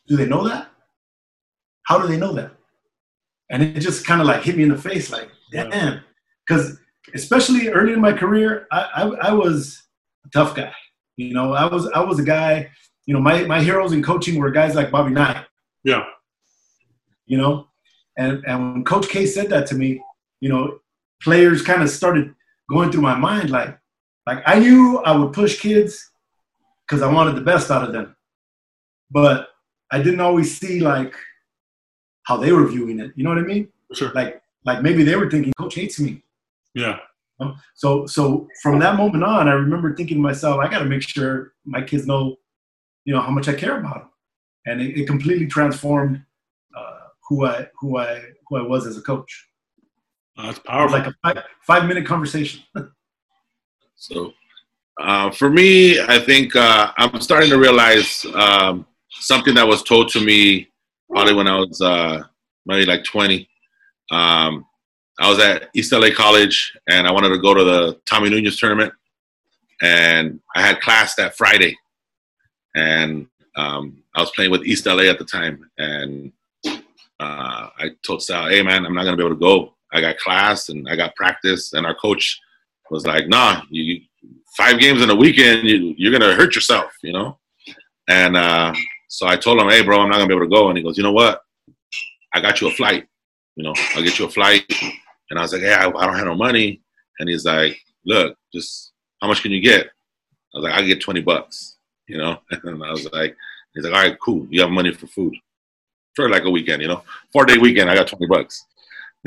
Do they know that? How do they know that? And it just kind of like hit me in the face, like, damn. Because especially early in my career, I, I, I was a tough guy. You know, I was I was a guy. You know, my my heroes in coaching were guys like Bobby Knight. Yeah. You know, and and when Coach K said that to me, you know, players kind of started going through my mind like like I knew I would push kids because I wanted the best out of them, but I didn't always see like how they were viewing it. You know what I mean? Sure. Like like maybe they were thinking Coach hates me. Yeah. So so from that moment on, I remember thinking to myself, I got to make sure my kids know, you know, how much I care about them, and it, it completely transformed uh, who I who I who I was as a coach. Uh, that's powerful. like a five, five minute conversation. So uh, for me, I think uh, I'm starting to realize um, something that was told to me probably when I was uh, maybe like 20. Um, I was at East LA College and I wanted to go to the Tommy Nunez tournament. And I had class that Friday. And um, I was playing with East LA at the time. And uh, I told Sal, hey, man, I'm not to be able to go. I got class and I got practice. And our coach was like, nah, you five games in a weekend, you, you're gonna hurt yourself, you know. And uh, so I told him, hey, bro, I'm not gonna be able to go. And he goes, you know what? I got you a flight. You know, I'll get you a flight. And I was like, hey, I, I don't have no money. And he's like, look, just how much can you get? I was like, I get 20 bucks. You know, and I was like, he's like, all right, cool. You have money for food for like a weekend. You know, four day weekend. I got 20 bucks.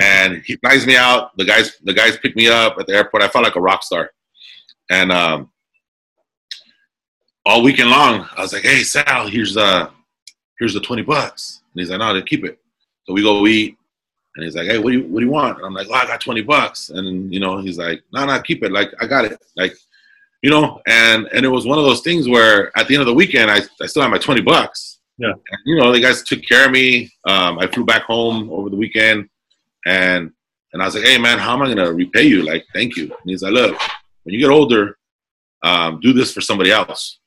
And he flies me out. The guys, the guys pick me up at the airport. I felt like a rock star. And um, all weekend long, I was like, "Hey Sal, here's uh, here's the twenty bucks." And he's like, "No, to keep it." So we go eat, and he's like, "Hey, what do you what do you want?" And I'm like, "Oh, I got twenty bucks." And you know, he's like, "No, no, keep it. Like, I got it. Like, you know." And and it was one of those things where at the end of the weekend, I I still had my twenty bucks. Yeah. And, you know, the guys took care of me. Um, I flew back home over the weekend, and and I was like, "Hey, man, how am I gonna repay you? Like, thank you." And he's like, "Look." when you get older, um, do this for somebody else.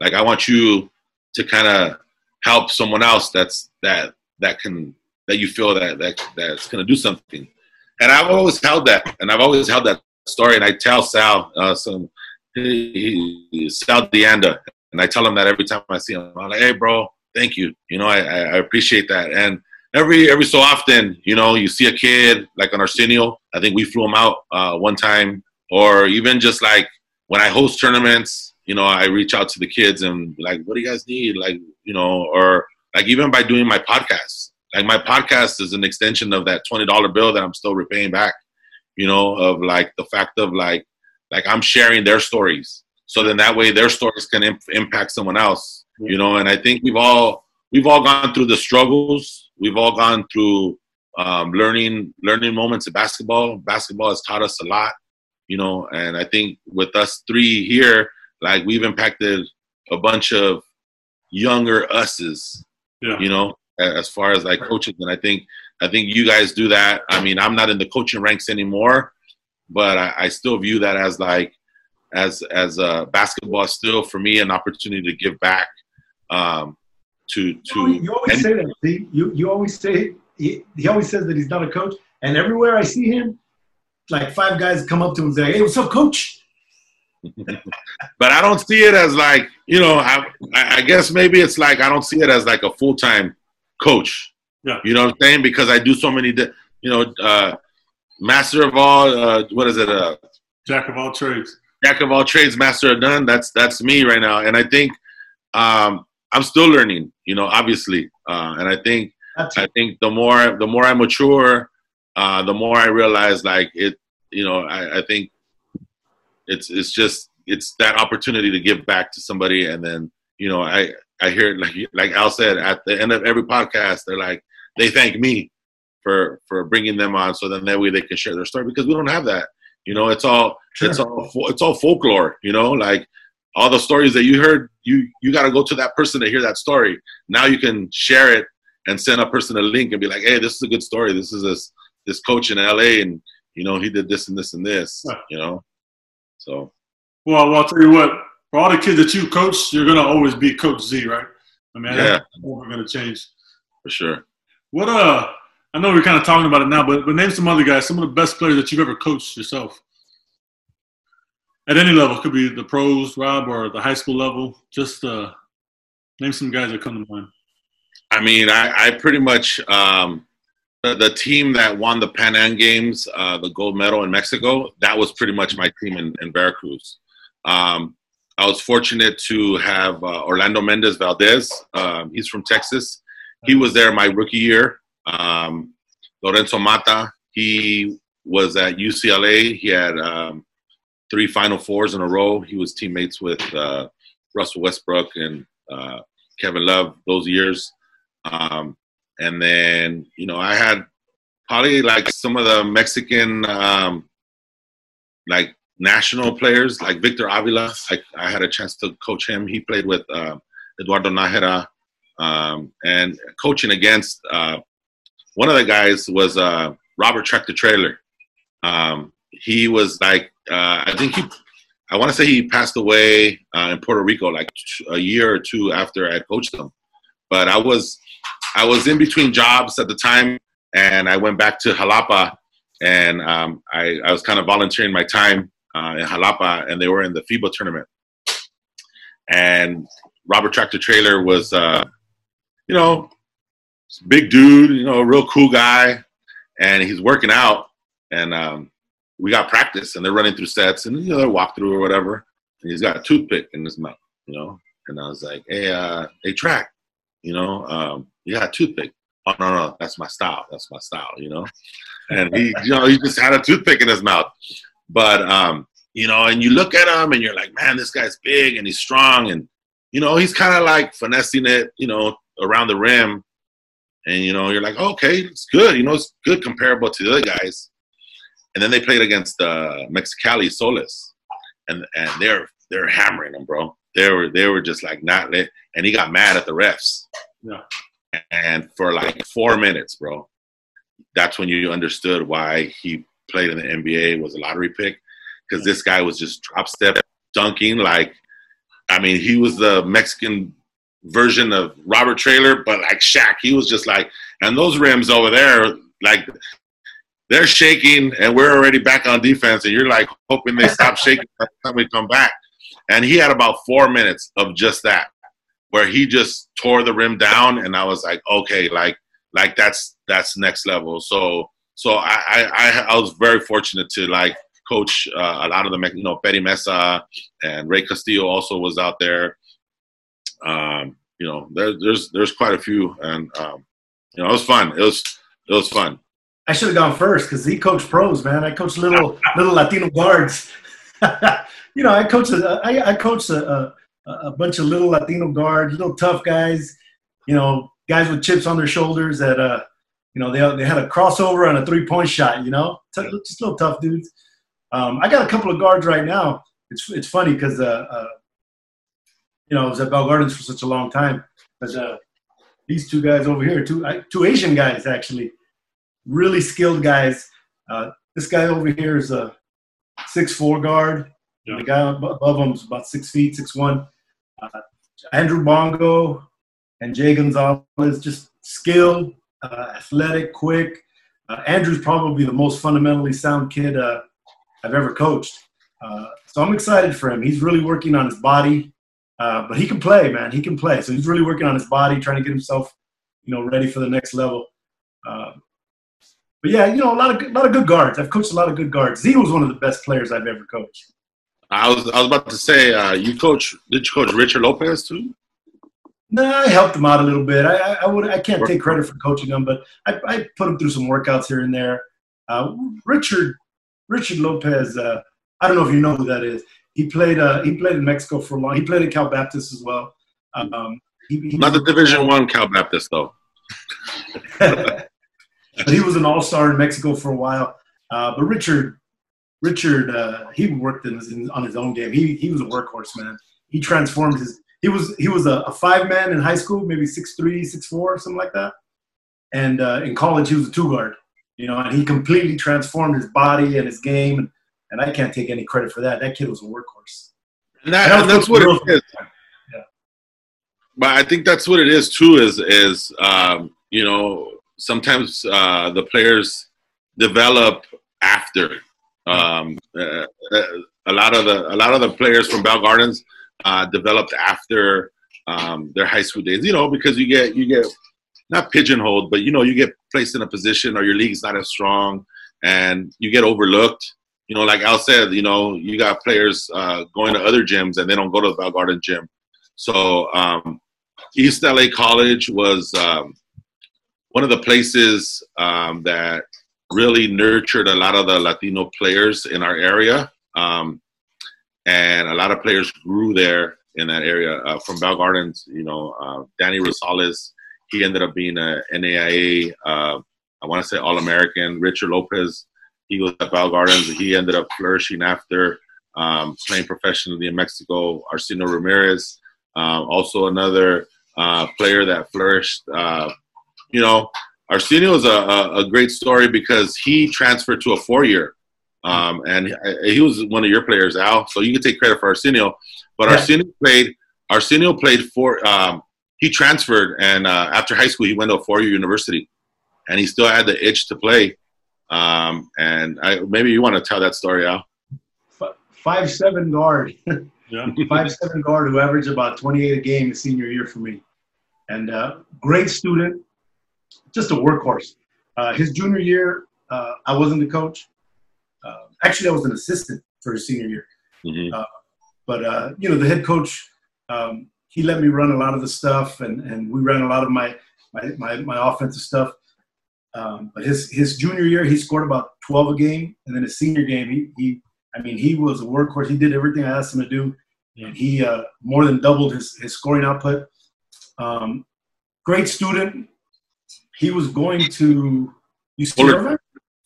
Like I want you to kind of help someone else that's that that can that you feel that that that's gonna do something. And I've always held that, and I've always held that story. And I tell Sal, uh, some he, he, Sal Deanda, and I tell him that every time I see him. I'm like, hey, bro, thank you. You know, I, I appreciate that. And every every so often, you know, you see a kid like on Arsenio. I think we flew him out uh, one time or even just like when I host tournaments, you know, I reach out to the kids and like, what do you guys need? Like, you know, or like even by doing my podcast, like my podcast is an extension of that $20 bill that I'm still repaying back, you know, of like the fact of like, like I'm sharing their stories. So then that way their stories can imp- impact someone else, you know, and I think we've all, we've all gone through the struggles. We've all gone through um, learning, learning moments of basketball. Basketball has taught us a lot you know and i think with us three here like we've impacted a bunch of younger us's Yeah. you know as far as like coaches and i think i think you guys do that i mean i'm not in the coaching ranks anymore but i, I still view that as like as as uh, basketball is still for me an opportunity to give back um to to You always, you always any- say that. See, you you always say he, he always says that he's not a coach, and everywhere I see him, like five guys come up to him and say, "Hey, what's up, coach?" but I don't see it as like you know I I guess maybe it's like I don't see it as like a full time coach. Yeah. You know what I'm saying? Because I do so many, di- you know, uh, master of all. Uh, what is it? Uh, Jack of all trades. jack of all trades, master of none. That's that's me right now, and I think um, I'm still learning. You know, obviously, uh, and I think I think the more the more I mature, uh, the more I realize like it. You know, I, I think it's it's just it's that opportunity to give back to somebody, and then you know I I hear like like Al said at the end of every podcast, they're like they thank me for for bringing them on, so then that way they can share their story because we don't have that. You know, it's all Sure. it's all it's all folklore. You know, like all the stories that you heard, you you got to go to that person to hear that story. Now you can share it and send a person a link and be like, hey, this is a good story. This is this this coach in LA, and You know, he did this and this and this. Right. You know, so Well, well, I'll tell you what. For all the kids that you coach, you're gonna always be Coach Z, right? I mean, Yeah. that's never gonna change. for sure. What uh? I know we're kind of talking about it now, but but name some other guys, some of the best players that you've ever coached yourself. At any level, could be the pros, Rob, or the high school level. Just uh, name some guys that come to mind. I mean, I, I pretty much um, the, the team that won the Pan Am Games, uh, the gold medal in Mexico. That was pretty much my team in, in Veracruz. Um, I was fortunate to have uh, Orlando Mendez Valdez. Um, he's from Texas. He was there my rookie year. Um, Lorenzo Mata. He was at UCLA. He had um, three Final Fours in a row. He was teammates with uh, Russell Westbrook and uh, Kevin Love those years. Um, and then, you know, I had probably like some of the Mexican, um, like national players, like Victor Avila. I, I had a chance to coach him. He played with uh, Eduardo Nájera. Um, and coaching against uh, one of the guys was uh, Robert Tractor Traylor. Um, he was like, uh, I think he, I want to say he passed away uh, in Puerto Rico like a year or two after I coached him. But I was, I was in between jobs at the time, and I went back to Jalapa, and um, I, I was kind of volunteering my time uh, in Jalapa, and they were in the FIBA tournament. And Robert Tractor Traylor was, uh, you know, big dude, you know, real cool guy, and he's working out, and um, we got practice, and they're running through sets, and you know, they're walk through or whatever, and he's got a toothpick in his mouth, you know, and I was like, hey, uh, hey, track, you know, um, you got a toothpick. Oh no, no, that's my style. That's my style, you know. And he, you know, he just had a toothpick in his mouth. But um, you know, and you look at him and you're like, man, this guy's big and he's strong, and you know, he's kind of like finessing it, you know, around the rim. And you know, you're like, okay, it's good. You know, it's good comparable to the other guys. And then they played against uh, Mexicali Soles, and and they're they're hammering him, bro. They were they were just like not lit, and he got mad at the refs. Yeah. And for like four minutes, bro, that's when you understood why he played in the NBA was a lottery pick because this guy was just drop step dunking like I mean he was the Mexican version of Robert Traylor but like Shaq he was just like and those rims over there like they're shaking and we're already back on defense and you're like hoping they stop shaking by the time we come back and he had about four minutes of just that where he just tore the rim down and I was like okay like like that's that's next level so so I, I, I was very fortunate to like coach uh, a lot of the you know Betty Mesa and Ray Castillo also was out there. Um, you know, there, there's there's quite a few, and um, you know, it was fun. It was it was fun. I should have gone first because he coached pros, man. I coached little little Latino guards. you know, I coached a, I, I coached a, a, a bunch of little Latino guards, little tough guys. You know, guys with chips on their shoulders that uh, you know, they they had a crossover and a three point shot. You know, T- just little tough dudes. Um, I got a couple of guards right now. It's it's funny because uh, uh, you know I was at Bell Gardens for such a long time. Because uh, these two guys over here, two I, two Asian guys actually, really skilled guys. Uh, this guy over here is a six four guard. Yeah. The guy above him is about six feet, six one. Uh, Andrew Bongo and Jay Gonzalez, just skilled, uh, athletic, quick. Uh, Andrew's probably the most fundamentally sound kid uh, I've ever coached. Uh, so I'm excited for him. He's really working on his body, uh, but he can play, man. He can play. So he's really working on his body, trying to get himself, you know, ready for the next level. Uh, but yeah, you know, a lot of good, lot of good guards. I've coached a lot of good guards. Z was one of the best players I've ever coached. I was I was about to say, uh, you coach did you coach Richard Lopez too? No, I helped him out a little bit. I, I, I would I can't take credit for coaching him, but I, I put him through some workouts here and there. Uh, Richard Richard Lopez. Uh, I don't know if you know who that is. He played uh, he played in Mexico for a long. He played at Cal Baptist as well. Um, he, he Not the Division One Cal Baptist though. but he was an all star in Mexico for a while. Uh, but Richard, Richard, uh, he worked in in, on his own game. He he was a workhorse, man. He transformed his. He was he was a, a five man in high school, maybe six three, six four, something like that. And uh, in college, he was a two guard. You know, and he completely transformed his body and his game, and, and I can't take any credit for that. That kid was a workhorse. And, that, and that's what it is. Yeah. But I think that's what it is too. Is is um, you know sometimes uh, the players develop after. Um, uh, a lot of the a lot of the players from Bell Gardens uh, developed after um, their high school days. You know, because you get you get not pigeonholed, but you know you get placed in a position or your league's not as strong, and you get overlooked. You know, like Al said, you know, you got players uh, going to other gyms and they don't go to the Bell Garden gym. So um, East LA College was um, one of the places um, that really nurtured a lot of the Latino players in our area. Um, and a lot of players grew there in that area. Uh, from Bell Gardens, you know, uh, Danny Rosales, he ended up being a NAIA, uh, I want to say All American. Richard Lopez, he was at Bell Gardens. He ended up flourishing after um, playing professionally in Mexico. Arsenio Ramirez, uh, also another uh, player that flourished uh, you know, Arsenio is a, a, a, great story because he transferred to a four year. Um, and he was one of your players, Al. So you can take credit for Arsenio. But yeah. Arsenio played. Arsenio played for. Um, he transferred, and uh, after high school, he went to a four year university, and he still had the itch to play. Um, and I, maybe you want to tell that story, Al. Five seven guard. yeah. Five seven guard who averaged about twenty eight a game his senior year for me, and uh, great student just a workhorse. Uh, his junior year, uh, I wasn't the coach. Uh, actually, I was an assistant for his senior year. Mm-hmm. Uh, but uh, you know, the head coach, um, he let me run a lot of the stuff, and, and we ran a lot of my my my, my offensive stuff. Um, but his his junior year, he scored about 12 a game, and then his senior game, he he I mean, he was a workhorse. He did everything I asked him to do, and he uh, more than doubled his his scoring output. Um, great student, he was going to UC Fullerton.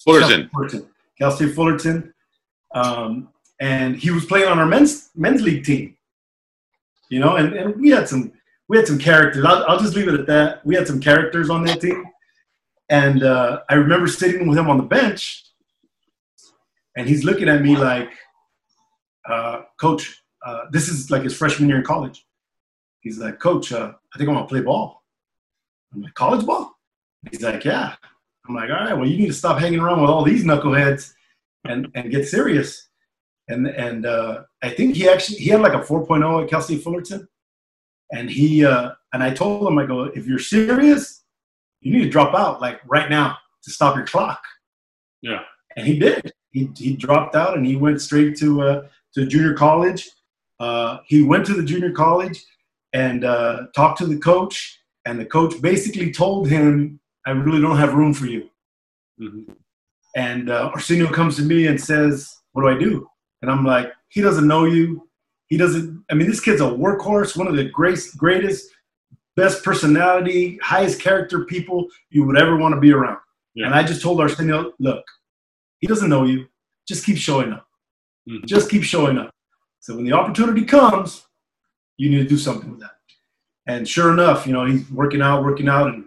Fullerton. Fullerton. Cal State Fullerton. Um, and he was playing on our men's men's league team. You know, and, and we had some we had some characters. I'll, I'll just leave it at that. We had some characters on that team. And uh, I remember sitting with him on the bench, and he's looking at me like, uh, Coach, uh, this is like his freshman year in college. He's like, Coach, uh, I think I want to play ball. I'm like, college ball? He's like, yeah. I'm like, all right, well, you need to stop hanging around with all these knuckleheads and, and get serious. And and uh, I think he actually he had like a 4.0 at Cal State Fullerton. And he uh, and I told him, I go, if you're serious, you need to drop out like right now to stop your clock. Yeah. And he did. He, he dropped out and he went straight to uh, to junior college. Uh, he went to the junior college and uh, talked to the coach, and the coach basically told him I really don't have room for you. Mm-hmm. And uh, Arsenio comes to me and says, What do I do? And I'm like, He doesn't know you. He doesn't, I mean, this kid's a workhorse, one of the great, greatest, best personality, highest character people you would ever want to be around. Yeah. And I just told Arsenio, Look, he doesn't know you. Just keep showing up. Mm-hmm. Just keep showing up. So when the opportunity comes, you need to do something with that. And sure enough, you know, he's working out, working out, and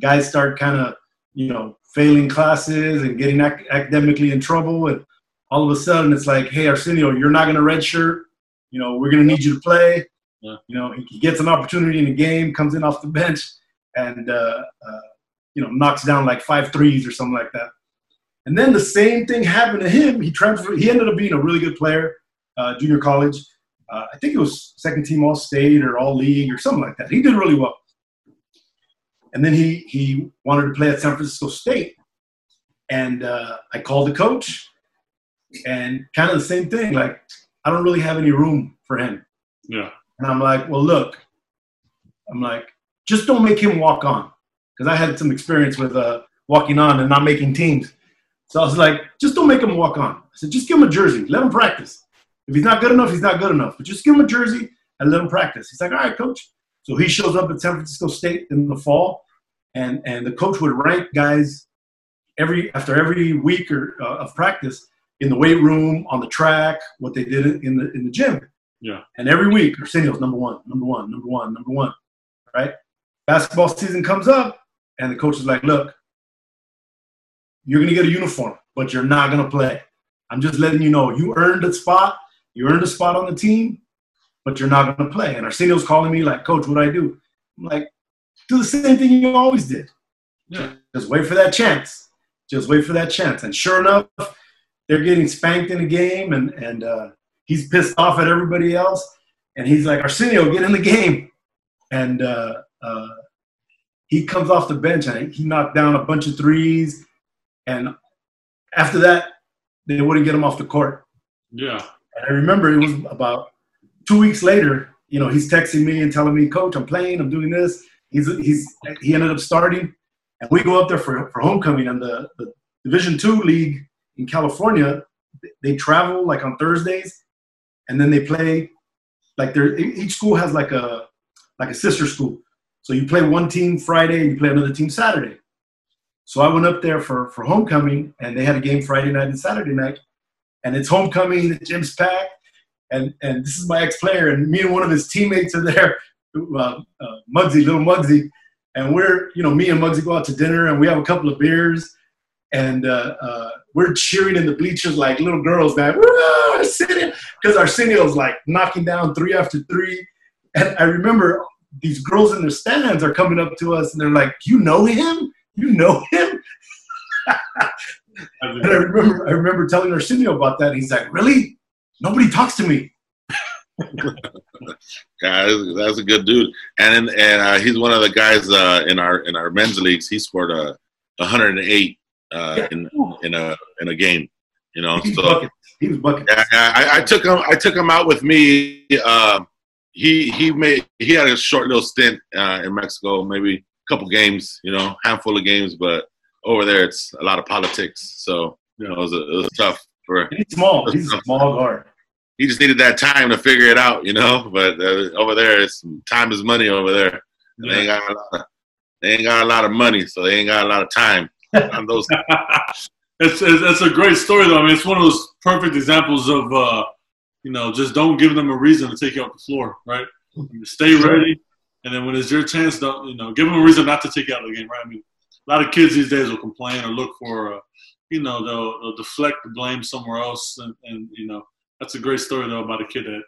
guys start kind of you know failing classes and getting ac- academically in trouble and all of a sudden it's like hey arsenio you're not going to redshirt you know we're going to need you to play yeah. you know he gets an opportunity in the game comes in off the bench and uh, uh, you know knocks down like five threes or something like that and then the same thing happened to him he transferred he ended up being a really good player uh, junior college uh, i think it was second team all state or all league or something like that he did really well and then he he wanted to play at San Francisco State, and uh, I called the coach, and kind of the same thing. Like I don't really have any room for him. Yeah. And I'm like, well, look, I'm like, just don't make him walk on, because I had some experience with uh, walking on and not making teams. So I was like, just don't make him walk on. I said, just give him a jersey, let him practice. If he's not good enough, he's not good enough. But just give him a jersey and let him practice. He's like, all right, coach. So he shows up at San Francisco State in the fall, and and the coach would rank guys every after every week or uh, of practice in the weight room, on the track, what they did in the in the gym. Yeah. And every week, Arsenio's number one, number one, number one, number one. Right. Basketball season comes up, and the coach is like, "Look, you're gonna get a uniform, but you're not gonna play. I'm just letting you know you earned a spot. You earned a spot on the team, but you're not gonna play. And Arsenio's calling me like, Coach, what do I do? I'm like, do the same thing you always did. Yeah. Just wait for that chance. Just wait for that chance. And sure enough, they're getting spanked in a game, and and uh, he's pissed off at everybody else. And he's like, Arsenio, get in the game. And uh, uh, he comes off the bench and he knocked down a bunch of threes. And after that, they wouldn't get him off the court. Yeah. And I remember it was about two weeks later. You know, he's texting me and telling me, "Coach, I'm playing. I'm doing this." He's he's he ended up starting, and we go up there for for homecoming. And the, the Division two league in California, they travel like on Thursdays, and then they play like they each school has like a like a sister school. So you play one team Friday, and you play another team Saturday. So I went up there for for homecoming, and they had a game Friday night and Saturday night, and it's homecoming. The gym's packed, and and this is my ex player, and me and one of his teammates are there, uh, uh, Muggsy, little Mugsy, and we're you know me and Mugsy go out to dinner, and we have a couple of beers, and uh, uh, we're cheering in the bleachers like little girls, man. Because Arsenio's like knocking down three after three. And I remember these girls in their stands are coming up to us and they're like, You know him? You know him? and I remember I remember telling Arsenio about that. He's like, Really? Nobody talks to me. yeah, that's a good dude, and and uh, he's one of the guys uh, in our in our men's leagues. He scored a 108 uh, in in a in a game. You know, he so buckets. he was bucket. Yeah, I, I, took him. I took him out with me. Uh, he he made he had a short little stint uh, in Mexico, maybe a couple games. You know, handful of games, but over there it's a lot of politics. So you know, it was, a, it was tough for. He's small. He's a small guard. He just needed that time to figure it out, you know. But uh, over there, it's time is money. Over there, yeah. they ain't got a lot. Of, they ain't got a lot of money, so they ain't got a lot of time on those. it's, it's, it's a great story though. I mean, it's one of those perfect examples of uh, you know just don't give them a reason to take you off the floor, right? Stay ready, and then when it's your chance, don't you know give them a reason not to take you out of the game, right? I mean, a lot of kids these days will complain or look for, uh, you know, they'll, they'll deflect the blame somewhere else, and, and you know that's a great story though about a kid that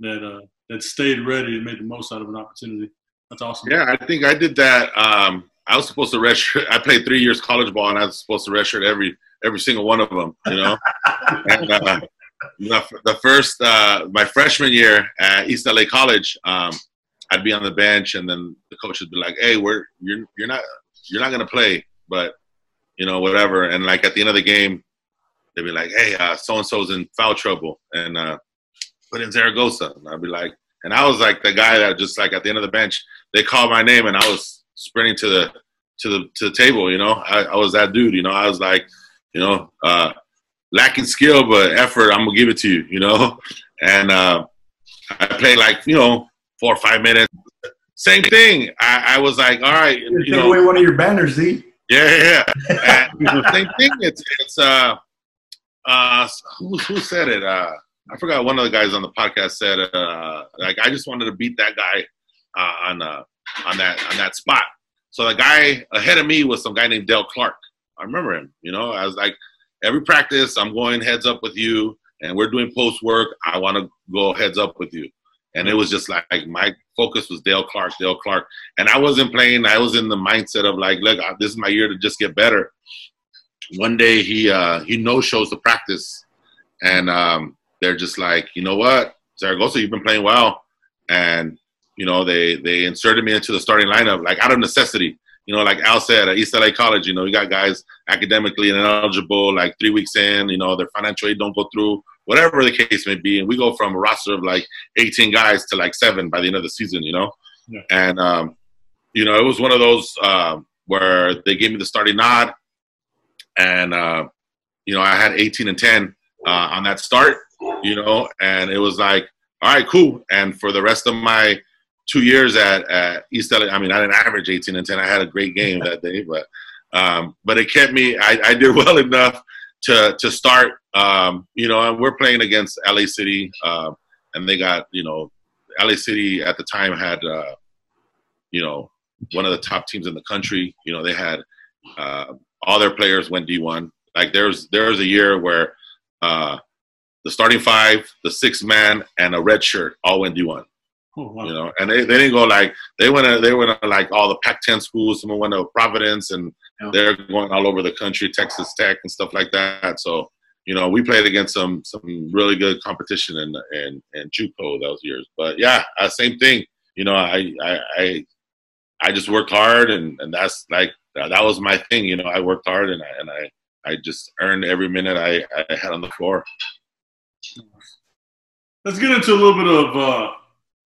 that uh, that stayed ready and made the most out of an opportunity. That's awesome. Yeah, I think I did that. Um, I was supposed to redshirt. I played three years college ball, and I was supposed to redshirt every every single one of them. You know, and uh, the, the first uh, my freshman year at East LA College, um, I'd be on the bench, and then the coach would be like, "Hey, we're you're you're not you're not gonna play, but you know whatever." And like at the end of the game, they'd be like, "Hey, so and so's in foul trouble," and uh, put in Zaragoza, and I'd be like, and I was like the guy that just like at the end of the bench, they called my name, and I was sprinting to the to the to the table. You know, I, I was that dude. You know, I was like, you know, uh, lacking skill but effort. I'm gonna give it to you. You know, and uh, I played like you know four or five minutes. Same thing. I, I was like, all right, you, you take know, away one of your banners, Z. Yeah, yeah. and, same thing. It's it's uh uh who who said it? Uh, I forgot. One of the guys on the podcast said uh like I just wanted to beat that guy uh, on uh on that on that spot. So the guy ahead of me was some guy named Dale Clark. I remember him. You know, I was like, every practice, I'm going heads up with you, and we're doing post work. I want to go heads up with you. And it was just like, like my focus was Dale Clark, Dale Clark, and I wasn't playing. I was in the mindset of like, look, this is my year to just get better. One day he uh, he no shows the practice, and um, they're just like, you know what, Zaragoza, you've been playing well, and you know, they they inserted me into the starting lineup like out of necessity. You know, like Al said at East LA College, you know, you got guys academically ineligible, like three weeks in, you know, their financial aid don't go through, whatever the case may be. And we go from a roster of like 18 guys to like seven by the end of the season, you know? Yeah. And, um, you know, it was one of those uh, where they gave me the starting nod. And, uh, you know, I had 18 and 10 uh, on that start, you know, and it was like, all right, cool. And for the rest of my two years at, at East LA. I mean, I didn't average 18 and 10. I had a great game that day, but um, but it kept me. I, I, did well enough to to start. Um, you know, and we're playing against LA City, uh, and they got you know, LA City at the time had uh, you know one of the top teams in the country. You know, they had uh, all their players went D1. Like there's there was a year where uh, the starting five, the six man, and a red shirt all went D1. Oh, wow. You know, and they, they didn't go like they went to, they went to like all the Pac-10 schools. Someone went to Providence, and yeah. they're going all over the country, Texas Tech and stuff like that. So you know, we played against some some really good competition in in in JUCO those years. But yeah, uh, same thing. You know, I I I, I just worked hard, and, and that's like that was my thing. You know, I worked hard, and I and I I just earned every minute I, I had on the floor. Let's get into a little bit of uh,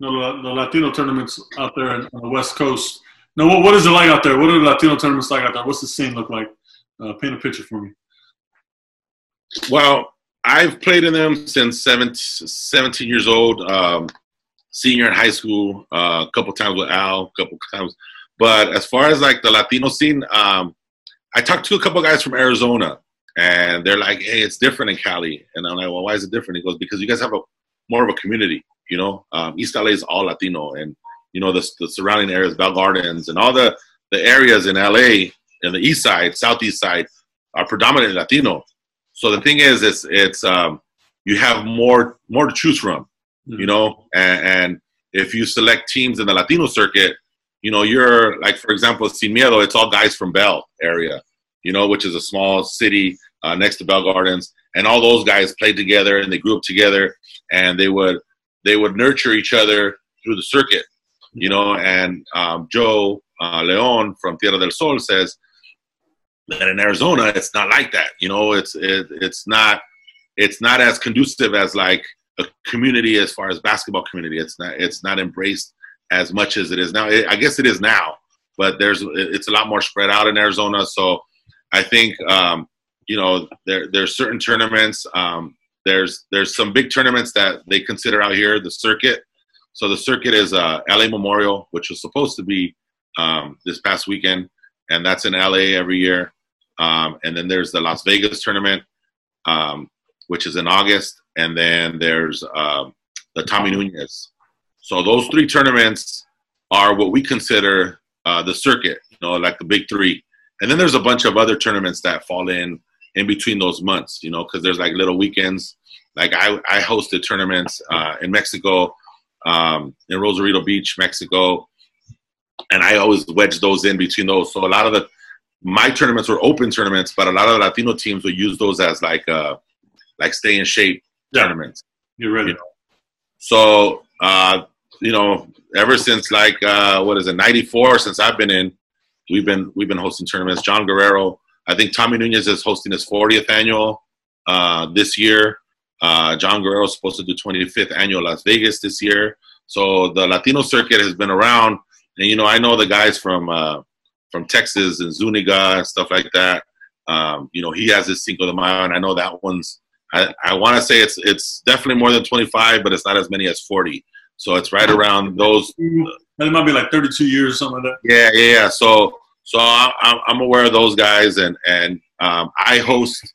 the, the Latino tournaments out there on the West Coast. Now, what, what is it like out there? What are the Latino tournaments like out there? What's the scene look like? Uh, paint a picture for me. Well, I've played in them since 17, 17 years old. Um, senior in high school, uh, a couple times with Al, a couple times. But as far as like the Latino scene, um, I talked to a couple guys from Arizona, and they're like, "Hey, it's different in Cali." And I'm like, "Well, why is it different?" He goes, "Because you guys have a more of a community. You know, um, East LA is all Latino, and you know the, the surrounding areas, Bell Gardens, and all the the areas in LA in the East Side, Southeast Side, are predominantly Latino. So the thing is, it's it's um, you have more more to choose from, mm-hmm. you know, and, and, if you select teams in the Latino circuit, you know, you're like for example, Sin Miedo, it's all guys from Bell area, you know, which is a small city uh, next to Bell Gardens, and all those guys played together and they grew up together, and they would they would nurture each other through the circuit, you know. And um, Joe uh, Leon from Tierra del Sol says that in Arizona, it's not like that. You know, it's it, it's not it's not as conducive as like a community as far as basketball community. It's not it's not embraced as much as it is now. It, I guess it is now, but there's it's a lot more spread out in Arizona. So I think um, you know there there's certain tournaments. Um, there's there's some big tournaments that they consider out here the circuit. So the circuit is uh, LA Memorial, which was supposed to be um, this past weekend, and that's in LA every year. Um, and then there's the Las Vegas tournament, um, which is in August. And then there's uh, the Tommy Nunez. So those three tournaments are what we consider uh, the circuit, you know, like the big three. And then there's a bunch of other tournaments that fall in in between those months, you know, because there's like little weekends. Like I, I hosted tournaments uh, in Mexico, um, in Rosarito Beach, Mexico, and I always wedge those in between those. So a lot of the my tournaments were open tournaments, but a lot of the Latino teams would use those as like uh like stay in shape yeah. tournaments. You're ready. You know? So uh, you know, ever since like uh what is it, ninety four, since I've been in, we've been we've been hosting tournaments. John Guerrero, I think Tommy Nunez is hosting his fortieth annual uh this year. Uh John Guerrero is supposed to do twenty fifth annual Las Vegas this year. So the Latino circuit has been around and you know, I know the guys from uh from Texas and Zuniga and stuff like that. Um, you know, he has his Cinco de Mayo, and I know that one's. I, I want to say it's it's definitely more than 25, but it's not as many as 40. So it's right around those. It might be like 32 years, or something like that. Yeah, yeah, yeah. So so I'm, I'm aware of those guys, and and um, I host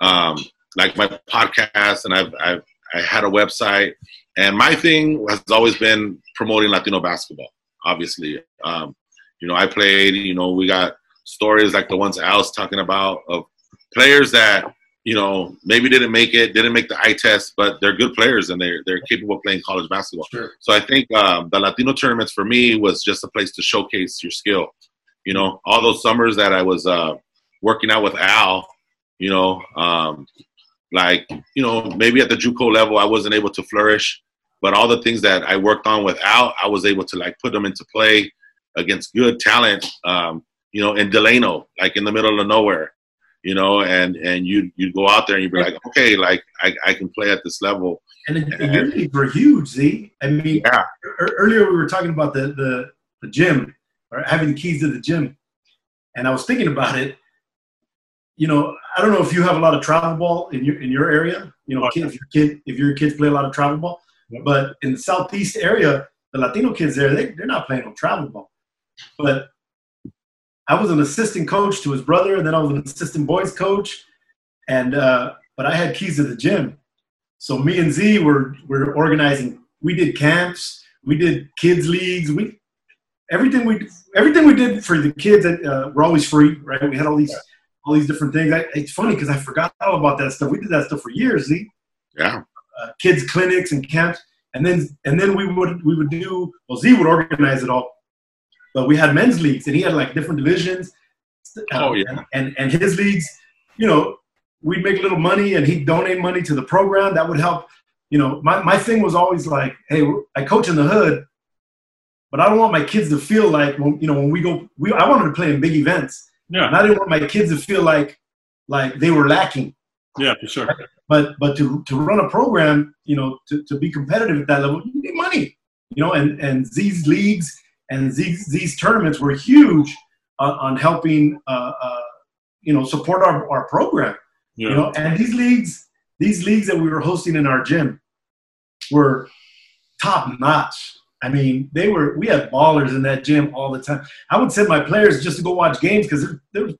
um, like my podcast, and I've I've I had a website, and my thing has always been promoting Latino basketball. Obviously, um, you know, I played, you know, we got stories like the ones Al's talking about of players that, you know, maybe didn't make it, didn't make the eye test, but they're good players and they're, they're capable of playing college basketball. Sure. So I think um, the Latino tournaments for me was just a place to showcase your skill. You know, all those summers that I was uh, working out with Al, you know, um, like, you know, maybe at the JUCO level, I wasn't able to flourish, but all the things that I worked on without I was able to like put them into play against good talent, um, you know, in Delano, like in the middle of nowhere, you know, and and you you go out there and you'd be like, okay, like I, I can play at this level. And the, the were huge, Z. I mean, yeah. earlier we were talking about the, the the gym or having the keys to the gym, and I was thinking about it. You know, I don't know if you have a lot of travel ball in your in your area. You know, if your kid if your kids play a lot of travel ball, but in the southeast area, the Latino kids there, they, they're not playing no travel ball. But I was an assistant coach to his brother, and then I was an assistant boys coach. And uh, but I had keys to the gym, so me and Z were were organizing. We did camps, we did kids leagues, we everything we everything we did for the kids that uh, were always free, right? We had all these all these different things. I, it's funny because I forgot all about that stuff. We did that stuff for years. See, Yeah. uh, kids clinics and camps, and then and then we would we would do. Well, Z would organize it all, but we had men's leagues, and he had like different divisions. Uh, Oh, yeah. and and his leagues, you know, we'd make a little money, and he'd donate money to the program. That would help. You know, my my thing was always like, hey, I coach in the hood, but I don't want my kids to feel like when you know when we go. We I wanted to play in big events, Yeah, and I didn't want my kids to feel like like they were lacking. Yeah, for sure. but but to, to run a program, you know, to, to be competitive at that level, you need money, you know, and and these leagues and these these tournaments were huge on, on helping, uh, uh, you know, support our, our program, Yeah, you know, and these leagues these leagues that we were hosting in our gym were top notch. I mean, they were we had ballers in that gym all the time. I would send my players just to go watch games because there, there was,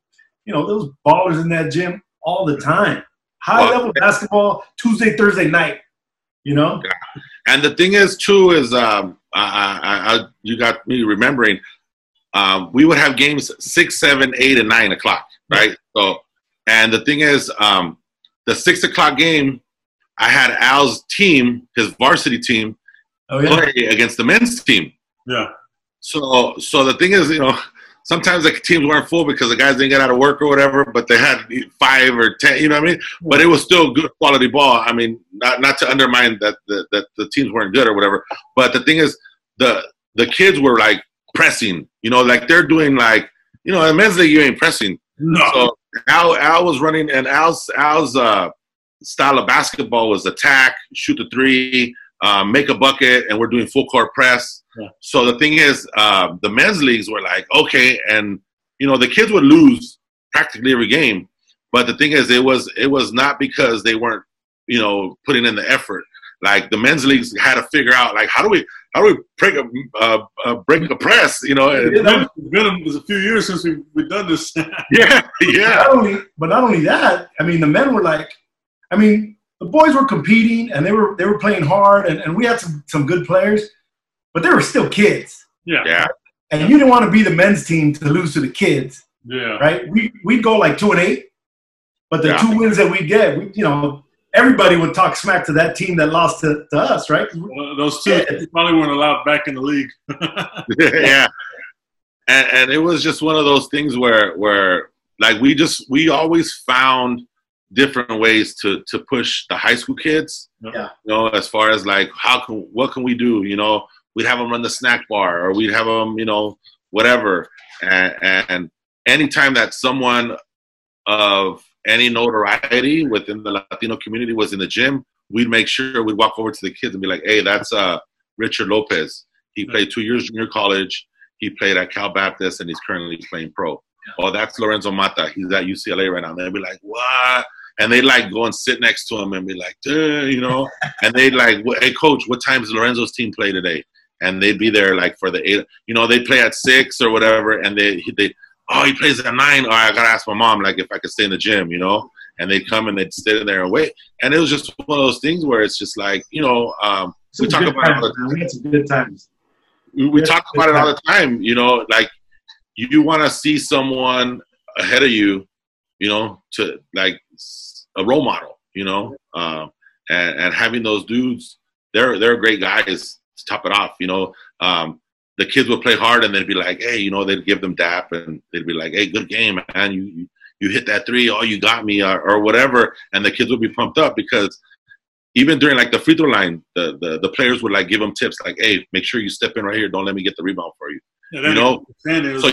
you know, there was ballers in that gym all the time. High Well, level basketball Tuesday, Thursday night. You know, And the thing is, too, is um, I, I, I, you got me remembering. Um, we would have games six, seven, eight, and nine o'clock, right? So, and the thing is, um, the six o'clock game, I had Al's team, his varsity team, oh yeah, play against the men's team. yeah, So, so the thing is, you know, sometimes the teams weren't full because the guys didn't get out of work or whatever, but they had five or ten. You know what I mean? But it was still good quality ball. I mean, not not to undermine that the, that the teams weren't good or whatever. But the thing is, the the kids were like pressing. You know, like they're doing like you know, in men's league you ain't pressing. no, So Al Al was running, and Al's Al's uh, style of basketball was attack, shoot the three, um, make a bucket, and we're doing full court press. Yeah. So the thing is, uh, the men's leagues were like okay, and you know the kids would lose practically every game, but the thing is, it was it was not because they weren't you know putting in the effort. Like the men's leagues had to figure out like how do we how do we break a uh, uh, break a press, you know? and- it's been, it's been it was a few years since we we've done this. yeah, yeah. not only, but not only that. I mean, the men were like, I mean, the boys were competing and they were they were playing hard, and, and we had some some good players, but they were still kids, yeah, Yeah, and you didn't want to be the men's team to lose to the kids. yeah, right? We we'd go like two and eight, but the Yeah. two wins that we get, we, you know, everybody would talk smack to that team that lost to, to us, right? Well, those two Yeah. probably weren't allowed back in the league. yeah. And, and it was just one of those things where where like we just we always found different ways to to push the high school kids. Yeah. You know, as far as like how can what can we do? You know, we'd have them run the snack bar, or we'd have them, you know, whatever. And, and anytime that someone of any notoriety within the Latino community was in the gym, we'd make sure we'd walk over to the kids and be like, "Hey, that's uh Richard Lopez. He played two years junior college. He played at Cal Baptist, and he's currently playing pro. Oh, that's Lorenzo Mata. He's at UCLA right now." And they'd be like, "What?" And they'd like go and sit next to him and be like, you know. and they'd like, "Hey, coach, what time does Lorenzo's team play today?" And they'd be there like for the eight. You know, they play at six or whatever, and they they oh, he plays at nine. All right, I gotta ask my mom like if I could stay in the gym, you know. And they'd come and they'd sit in there and wait. And it was just one of those things where it's just like, you know, um, we talk about it all the man. We had some good times. we, we talk about it all the time. You know, like you want to see someone ahead of you, you know, to like a role model. You know, um, and and having those dudes, they're they're great guys to top it off. You know, um, the kids would play hard and they'd be like, hey, you know, they'd give them dap and they'd be like, hey, good game, man. You you, you hit that three, oh, you got me, or, or whatever, and the kids would be pumped up because even during like the free throw line, the, the the players would like give them tips like, "Hey, make sure you step in right here. Don't let me get the rebound for you." Yeah, You know, and it was, so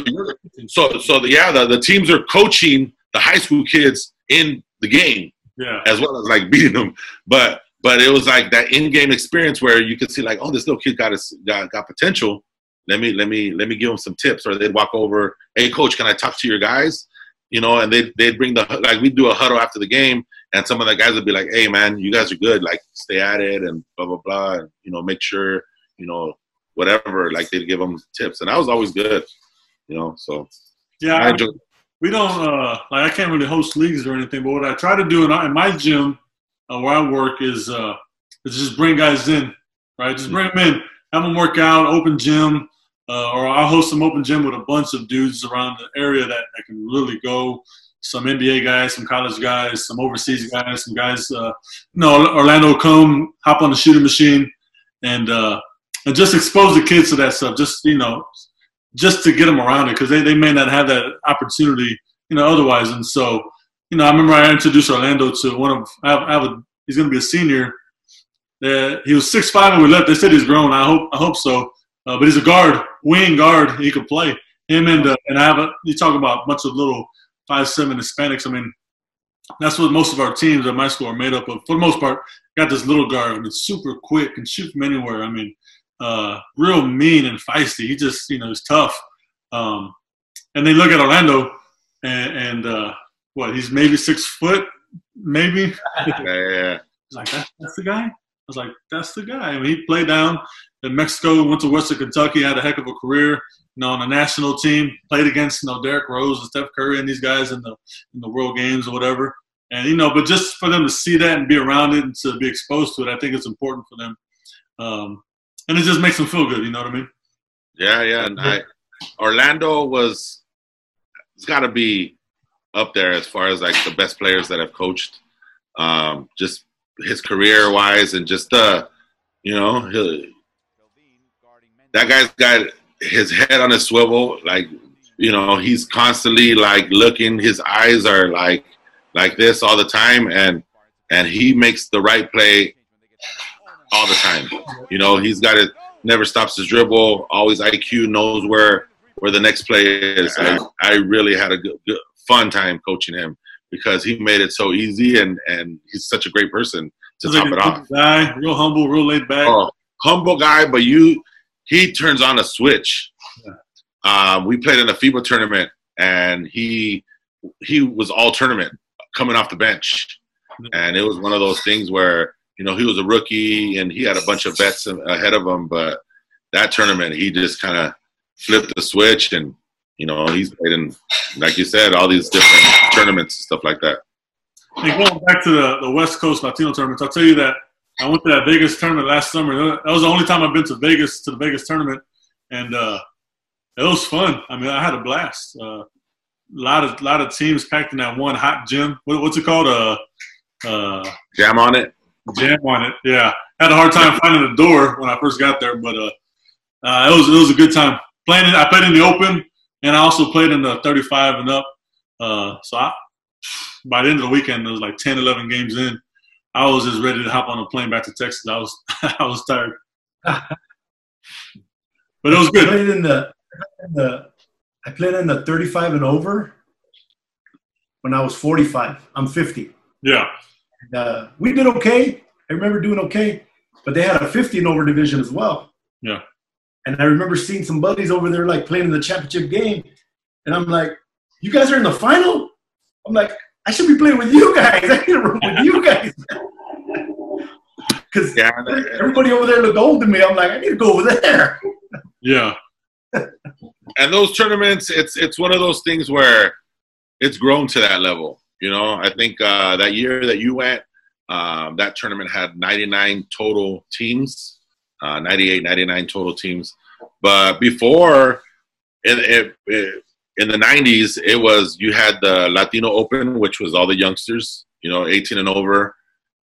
So so the, yeah, the, the teams are coaching the high school kids in the game yeah, as well as like beating them. But but it was like that in-game experience where you could see like, oh, this little kid got a, got got potential. Let me let me let me give him some tips. Or they'd walk over, hey, coach, can I talk to your guys? You know, and they'd they'd bring the like we'd do a huddle after the game, and some of the guys would be like, hey, man, you guys are good. Like, stay at it, and blah blah blah. And, you know, make sure you know whatever. Like they'd give them tips, and that was always good. You know, so yeah. I I, enjoyed. We don't uh, like I can't really host leagues or anything, but what I try to do in, in my gym uh, where I work is uh, is just bring guys in, right? Just bring them in, have them work out, open gym, uh, or I'll host some open gym with a bunch of dudes around the area that, that can really go. some NBA guys, some college guys, some overseas guys, some guys. Uh, you know, Orlando come hop on the shooting machine, and uh, and just expose the kids to that stuff. Just you know, just to get them around it because they, they may not have that opportunity, you know, otherwise. And so, you know, I remember I introduced Orlando to one of I have, I have a he's going to be a senior. Uh, he was six five when we left. They said he's grown. I hope I hope so. Uh, but he's a guard, wing guard. He could play. Him and uh, and I have a. You talk about a bunch of little five seven Hispanics. I mean, that's what most of our teams at my school are made up of. For the most part, got this little guard. I mean, super quick and shoot from anywhere. I mean, uh, real mean and feisty. He just, you know, he's tough. Um, and they look at Orlando, and, and uh, what? He's maybe six foot, maybe. yeah, yeah. He's like, that's, that's the guy. I was like, that's the guy. I mean, he played down in Mexico, went to Western Kentucky, had a heck of a career. You know, on the national team, played against you know Derrick Rose and Steph Curry and these guys in the in the World Games or whatever. And you know, but just for them to see that and be around it and to be exposed to it, I think it's important for them. Um, and it just makes them feel good. You know what I mean? Yeah, yeah. And I, Orlando was, it's got to be up there as far as like the best players that I've coached. Um, just his career wise and just uh, you know, he, that guy's got his head on a swivel. Like, you know, he's constantly like looking. His eyes are like like this all the time, and and he makes the right play all the time. You know, he's got it. Never stops his dribble. Always IQ. Knows where where the next play is. I, I really had a good, good, fun time coaching him because he made it so easy and and he's such a great person to he's top like it off. Guy, real humble, real laid back. Oh, humble guy, but you he turns on a switch. Yeah. Um, we played in a FIBA tournament and he he was all tournament coming off the bench, and it was one of those things where you know, he was a rookie and he had a bunch of vets ahead of him, but that tournament he just kind of flipped the switch and you know he's played in, like you said, all these different tournaments and stuff like that. And going back to the, the West Coast Latino tournaments, I'll tell you that I went to that Vegas tournament last summer. That was the only time I've been to Vegas to the Vegas tournament, and uh, it was fun. I mean, I had a blast. Uh, a lot of lot of teams packed in that one hot gym. What, what's it called? Uh, uh, Jam on it. Jam on it. Yeah, had a hard time finding the door when I first got there, but uh, uh, it was it was a good time playing. I played in the open, and I also played in the 35 and up. Uh, so I, by the end of the weekend, it was like 10, 11 games in. I was just ready to hop on a plane back to Texas. I was I was tired, but it was good. I played in the, in the I played in the 35 and over when I was 45. I'm 50. Yeah. Uh, we did okay. I remember doing okay, but they had a 50 and over division as well. Yeah. And I remember seeing some buddies over there like playing in the championship game, and I'm like, "You guys are in the final." I'm like, "I should be playing with you guys. I need to room with you guys." Because yeah, everybody over there looked old to me. I'm like, I need to go over there. Yeah. and those tournaments, it's it's one of those things where it's grown to that level. You know, I think uh, that year that you went, um, that tournament had 99 total teams, uh, 98, 99 total teams. But before, in, in, in the 90s, it was you had the Latino Open, which was all the youngsters, you know, 18 and over,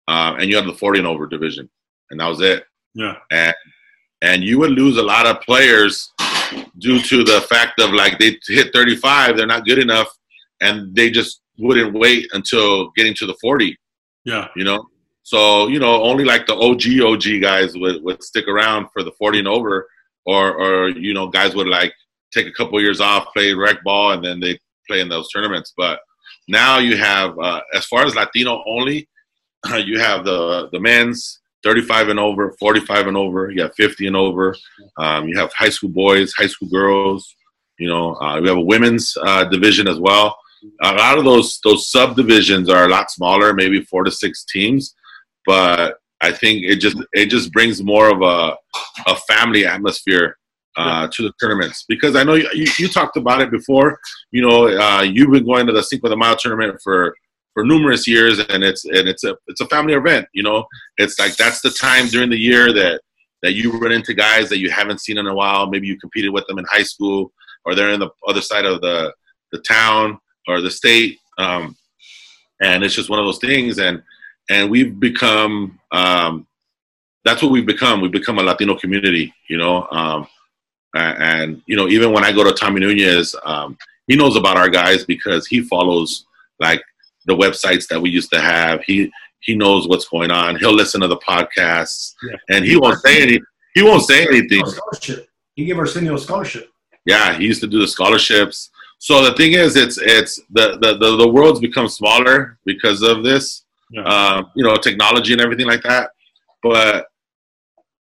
uh, and you had the 40 and over division, and that was it. Yeah. And and you would lose a lot of players due to the fact of like they hit 35, they're not good enough, and they just wouldn't wait until getting to the 40. Yeah. You know? So, you know, only like the OG OG guys would, would stick around for the 40 and over or or you know, guys would like take a couple years off, play rec ball and then they play in those tournaments. But now you have uh, as far as Latino only, you have the the men's 35 and over, 45 and over, you have 50 and over. Um, you have high school boys, high school girls, you know, uh, we have a women's uh, division as well a lot of those those subdivisions are a lot smaller, maybe four to six teams, but I think it just it just brings more of a a family atmosphere uh, to the tournaments because I know you, you, you talked about it before. You know, uh, you've been going to the Cinco de Mayo tournament for for numerous years, and it's and it's a it's a family event. You know, it's like that's the time during the year that that you run into guys that you haven't seen in a while. Maybe you competed with them in high school, or they're in the other side of the the town or the state, Um, and it's just one of those things. And and we've become um, that's what we've become. We've become a Latino community, you know. Um, and you know, even when I go to Tommy Nunez, um, he knows about our guys because he follows like the websites that we used to have. He he knows what's going on. He'll listen to the podcasts, yeah. and he won't say any. He won't say anything. He gave Arsenio a scholarship. Yeah, he used to do the scholarships. So the thing is, it's it's the the the, the world's become smaller because of this. Yeah. Uh, you know, technology and everything like that. But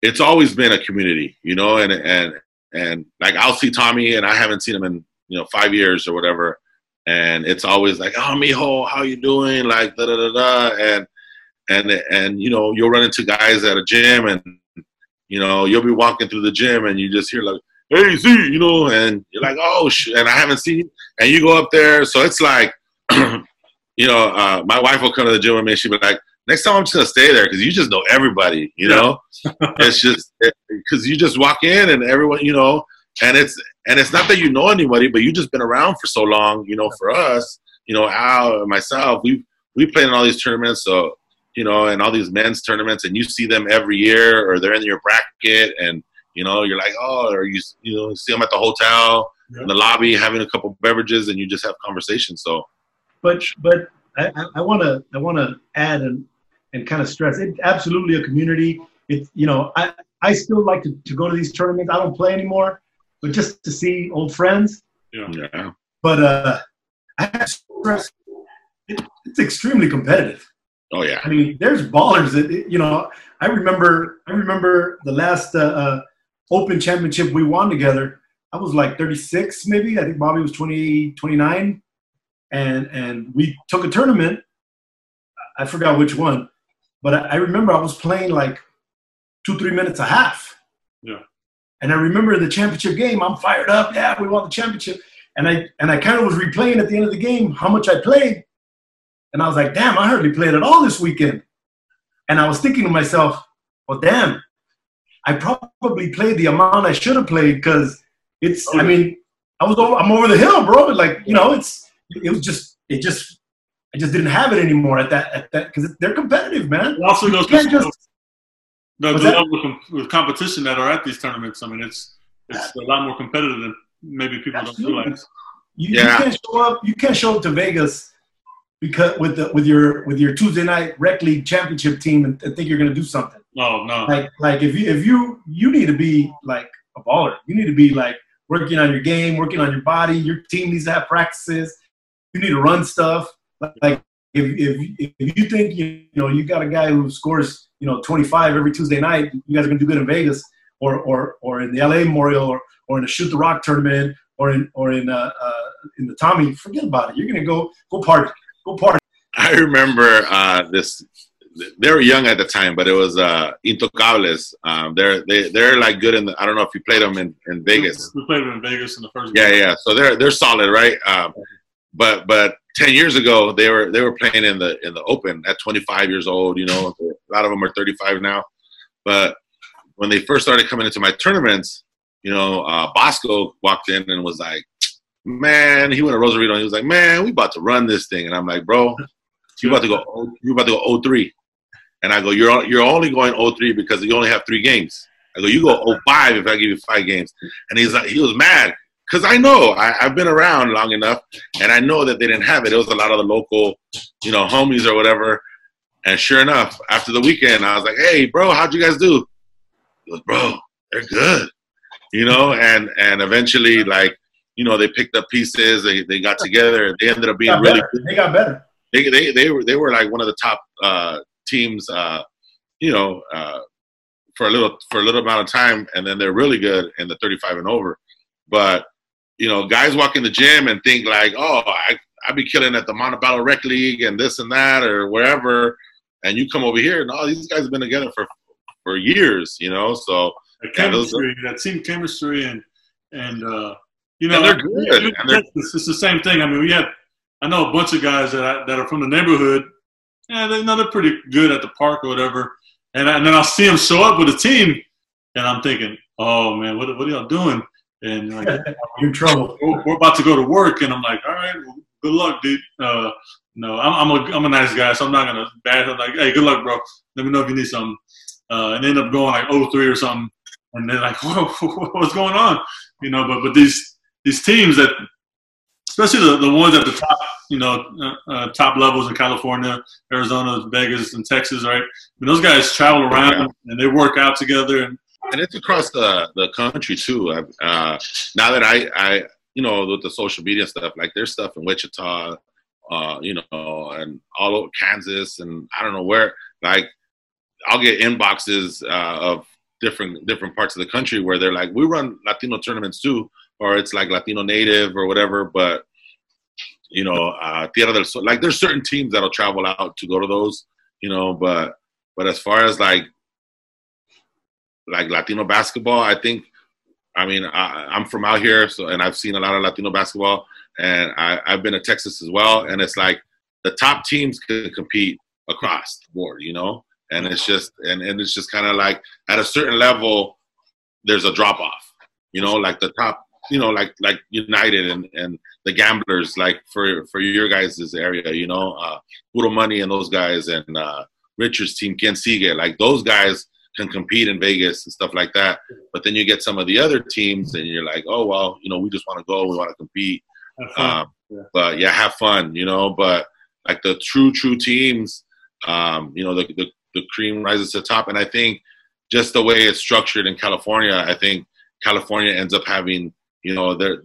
it's always been a community, you know, and and and like I'll see Tommy, and I haven't seen him in you know five years or whatever, and it's always like, oh, mijo, how you doing? Like da da da da, and and and you know you'll run into guys at a gym, and you know you'll be walking through the gym, and you just hear like, hey, Z, you know, and you're like, oh, sh-, and I haven't seen, you. and you go up there, so it's like, you know, uh, my wife will come to the gym with me, and she'll be like next time I'm just gonna stay there because you just know everybody. You know, it's just because you just walk in and everyone, you know, and it's and it's not that you know anybody, but you just been around for so long. You know, for us, you know, Al and myself, we we played in all these tournaments, so you know, and all these men's tournaments, and you see them every year, or they're in your bracket, and you know, you're like, oh, or you you know, see them at the hotel in the lobby having a couple beverages, and you just have conversations. So, but but I want to I want to add and and kind of stress it's absolutely a community. It's you know I I still like to, to go to these tournaments. I don't play anymore, but just to see old friends. Yeah. yeah. But uh, I have stress. It, it's extremely competitive. Oh yeah. I mean, there's ballers that you know. I remember. I remember the last uh, uh, Open Championship we won together. I was like 36, maybe. I think Bobby was 20, 29 and and we took a tournament. I forgot which one, but I, I remember I was playing like two three minutes a half. Yeah. And I remember the championship game. I'm fired up. Yeah, we won the championship. And I and I kind of was replaying at the end of the game how much I played. And I was like, damn, I hardly played at all this weekend. And I was thinking to myself, well, damn, I probably played the amount I should have played because it's. I mean, I was over, I'm over the hill, bro. But Like you know, it's it was just it just I just didn't have it anymore at that at that because they're competitive, man. It also goes to just, the, the level of competition that are at these tournaments. I mean, it's it's a lot more competitive than maybe people Absolutely. don't realize. You, yeah. you, can't show up. You can't show up to Vegas because with the with your with your Tuesday night rec league championship team and, and think you're going to do something. Oh no! Like like if you if you you need to be like a baller. You need to be like working on your game, working on your body. Your team needs to have practices you need to run stuff. Like if, if, if you think you, know you got a guy who scores you know 25 every Tuesday night, you guys are gonna do good in Vegas or or or in the LA Memorial or or in the Shoot the Rock tournament or in or in uh, uh, in the Tommy. Forget about it. You're gonna go go party, go party. I remember uh, this. They were young at the time, but it was uh, Intocables. Um, they're they they're like good in the. I don't know if you played them in, in Vegas. We played them in Vegas in the first. Yeah, game. yeah. So they're they're solid, right? Um, but but 10 years ago they were they were playing in the in the open at 25 years old you know a lot of them are 35 now but when they first started coming into my tournaments you know uh, bosco walked in and was like man he went to rosarito and he was like man we about to run this thing and i'm like bro you about to go you about to go 03 and i go you're you're only going 03 because you only have three games i go you go 05 if i give you five games and he's like he was mad because I know I, have been around long enough, and I know that they didn't have it. It was a lot of the local, you know, homies or whatever. And sure enough, after the weekend, I was like, "Hey, bro, how'd you guys do?" He goes, "Bro, they're good," you know. And and eventually, like, you know, they picked up pieces. They they got together. They ended up being really. Good. They got better. They, they they were they were like one of the top uh, teams, uh, you know, uh, for a little for a little amount of time, and then they're really good in the 35 and over. But you know, guys walk in the gym and think like, oh, I I be killing at the Montebello Rec League and this and that or wherever, and you come over here and all oh, these guys have been together for for years, you know. So the chemistry, yeah, that team chemistry, and and uh, you know, and they're good. It's, it's, the same thing. I mean, we have I know a bunch of guys that I, that are from the neighborhood, and they know they're pretty good at the park or whatever. And, I, and then I'll see them show up with a team, and I'm thinking, oh man, what what are y'all doing? and like, you're in trouble. We're about to go to work, and I'm like, all right, good luck, dude. Uh, no, I'm, I'm a I'm a nice guy, so I'm not gonna bad him. Like, hey, good luck, bro. Let me know if you need something. Uh, and they end up going like 0-3 or something, and they're like, whoa, what's going on? You know, but but these these teams that, especially the, the ones at the top, you know, uh, uh, top levels in California, Arizona, Vegas, and Texas, right? I mean, those guys travel around and they work out together, and and it's across the the country too. Uh, now that I I you know with the social media stuff, like there's stuff in Wichita, uh, you know, and all over Kansas, and I don't know where. Like, I'll get inboxes uh, of different different parts of the country where they're like, we run Latino tournaments too, or it's like Latino Native or whatever. But you know, uh, Tierra del Sol, like there's certain teams that'll travel out to go to those, you know. But but as far as like like Latino basketball, I think. I mean, I, I'm from out here, so and I've seen a lot of Latino basketball, and I, I've been to Texas as well, and it's like the top teams can compete across the board, you know, and it's just and, and it's just kind of like at a certain level, there's a drop off, you know, like the top, you know, like like United and and the gamblers, like for for your guys' area, you know, uh, Puro Money and those guys and uh, Richard's team, Ken Sigue, like those guys can compete in Vegas and stuff like that. But then you get some of the other teams, and you're like, oh well, you know, we just want to go, we want to compete. Um, yeah. But yeah, have fun, you know. But like the true, true teams, um, you know, the, the the cream rises to the top, and I think just the way it's structured in California, I think California ends up having, you know, their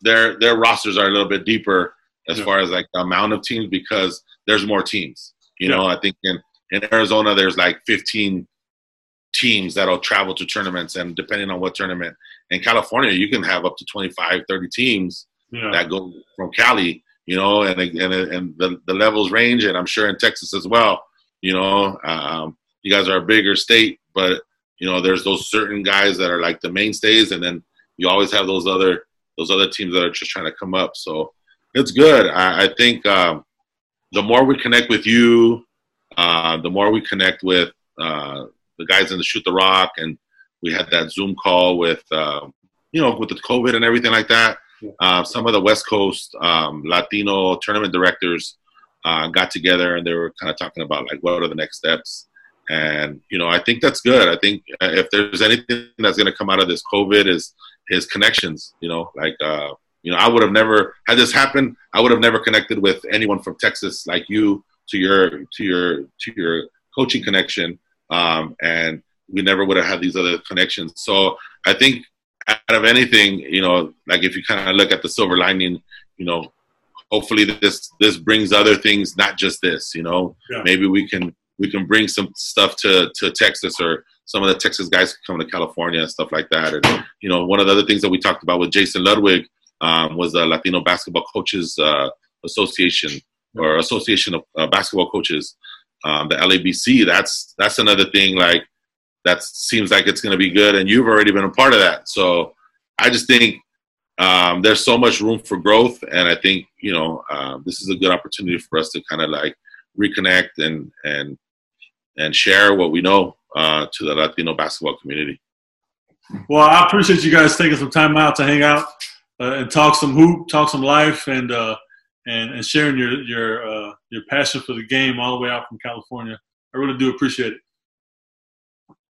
their their rosters are a little bit deeper as yeah. far as like the amount of teams because there's more teams. You yeah. know, I think in in Arizona there's like 15 teams that'll travel to tournaments and depending on what tournament in california you can have up to 25 30 teams yeah. that go from cali you know and and, and the, the levels range and i'm sure in texas as well you know um, you guys are a bigger state but you know there's those certain guys that are like the mainstays and then you always have those other those other teams that are just trying to come up so it's good i, I think um, the more we connect with you uh, the more we connect with uh, the guys in the Shoot the Rock, and we had that Zoom call with, uh, you know, with the COVID and everything like that. Uh, some of the West Coast um, Latino tournament directors uh, got together and they were kind of talking about like what are the next steps. And you know, I think that's good. I think uh, if there's anything that's going to come out of this COVID is his connections. You know, like uh, you know, I would have never had this happen. I would have never connected with anyone from Texas like you to your to your to your coaching connection um, and we never would have had these other connections. So I think out of anything, you know, like if you kind of look at the silver lining, you know, hopefully this this brings other things, not just this. You know, yeah. maybe we can we can bring some stuff to to Texas or some of the Texas guys come to California and stuff like that. And you know, one of the other things that we talked about with Jason Ludwig um, was the Latino Basketball Coaches uh, Association or Association of uh, Basketball Coaches um, the LABC, that's that's another thing like that seems like it's going to be good, and you've already been a part of that. So I just think um, there's so much room for growth, and I think you know um, this is a good opportunity for us to kind of like reconnect and and and share what we know uh, to the Latino basketball community. Well, I appreciate you guys taking some time out to hang out uh, and talk some hoop, talk some life, and uh, and, and sharing your your uh, your passion for the game all the way out from California. I really do appreciate it.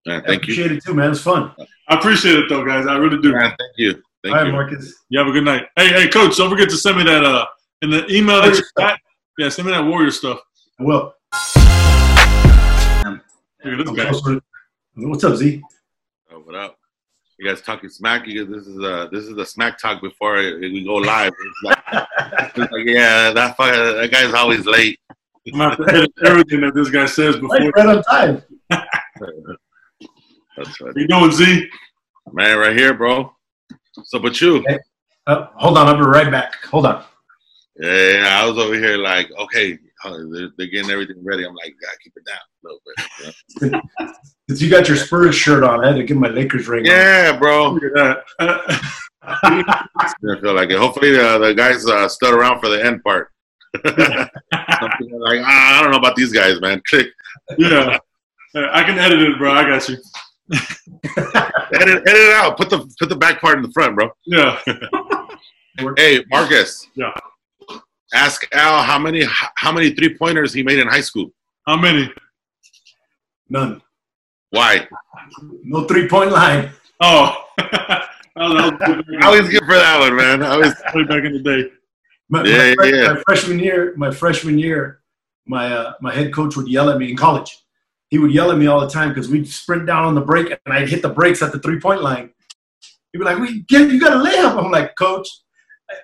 Yeah, thank I appreciate you. it too, man. It's fun. I appreciate it though, guys. I really do. thank you. Thank all right, you. Marcus. You have a good night. Hey, hey, coach, don't forget to send me that uh in the email that you got. Yeah, send me that warrior stuff. I will. Look at this guy. What's up, Z? Oh, what up? you guys talking smack. You guys, this is uh this is the smack talk before we go live. It's like, it's like yeah, that fucker, that guy's always late. I'm gonna have to edit everything that this guy says before. Right on time. That's right. You doing, Z? Man, right here, bro. So, but you? Okay. Uh, hold on, I'll be right back. Hold on. Yeah, I was over here like, okay, they're, they're getting everything ready. I'm like, gotta keep it down a little bit. You? Since you got your Spurs shirt on, I had to get my Lakers ring. Yeah, on. bro. I feel like it. Hopefully, uh, the guys uh, stood around for the end part. like ah, I don't know about these guys, man. Click. Yeah, I can edit it, bro. I got you. edit, edit it out. Put the put the back part in the front, bro. Yeah. hey, Marcus. Yeah. Ask Al how many how many three pointers he made in high school. How many? None. Why? No three point line. Oh, I always good for that one, man. I was way back in the day. My, Yeah, my, yeah. my freshman year, my freshman year, my uh, my head coach would yell at me in college. He would yell at me all the time because we'd sprint down on the break and I'd hit the brakes at the three point line. He'd be like, "We get you got a layup." I'm like, "Coach,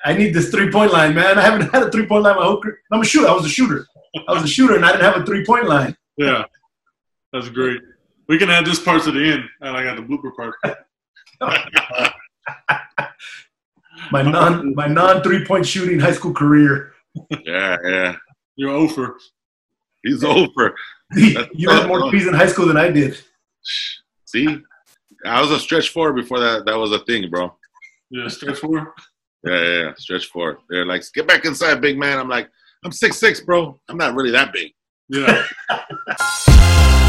I need this three point line, man. I haven't had a three point line my whole career. I'm a shooter. I was a shooter. I was a shooter, and I didn't have a three point line." Yeah, that's great. We can add this part to the end, and I got the blooper part. My non my non three point shooting high school career. yeah, yeah. You're over. He's over. you had more P's in high school than I did. See, I was a stretch four before that. That was a thing, bro. Yeah, stretch four. Yeah, yeah, yeah. stretch four. They're like, get back inside, big man. I'm like, I'm six six, bro. I'm not really that big. Yeah.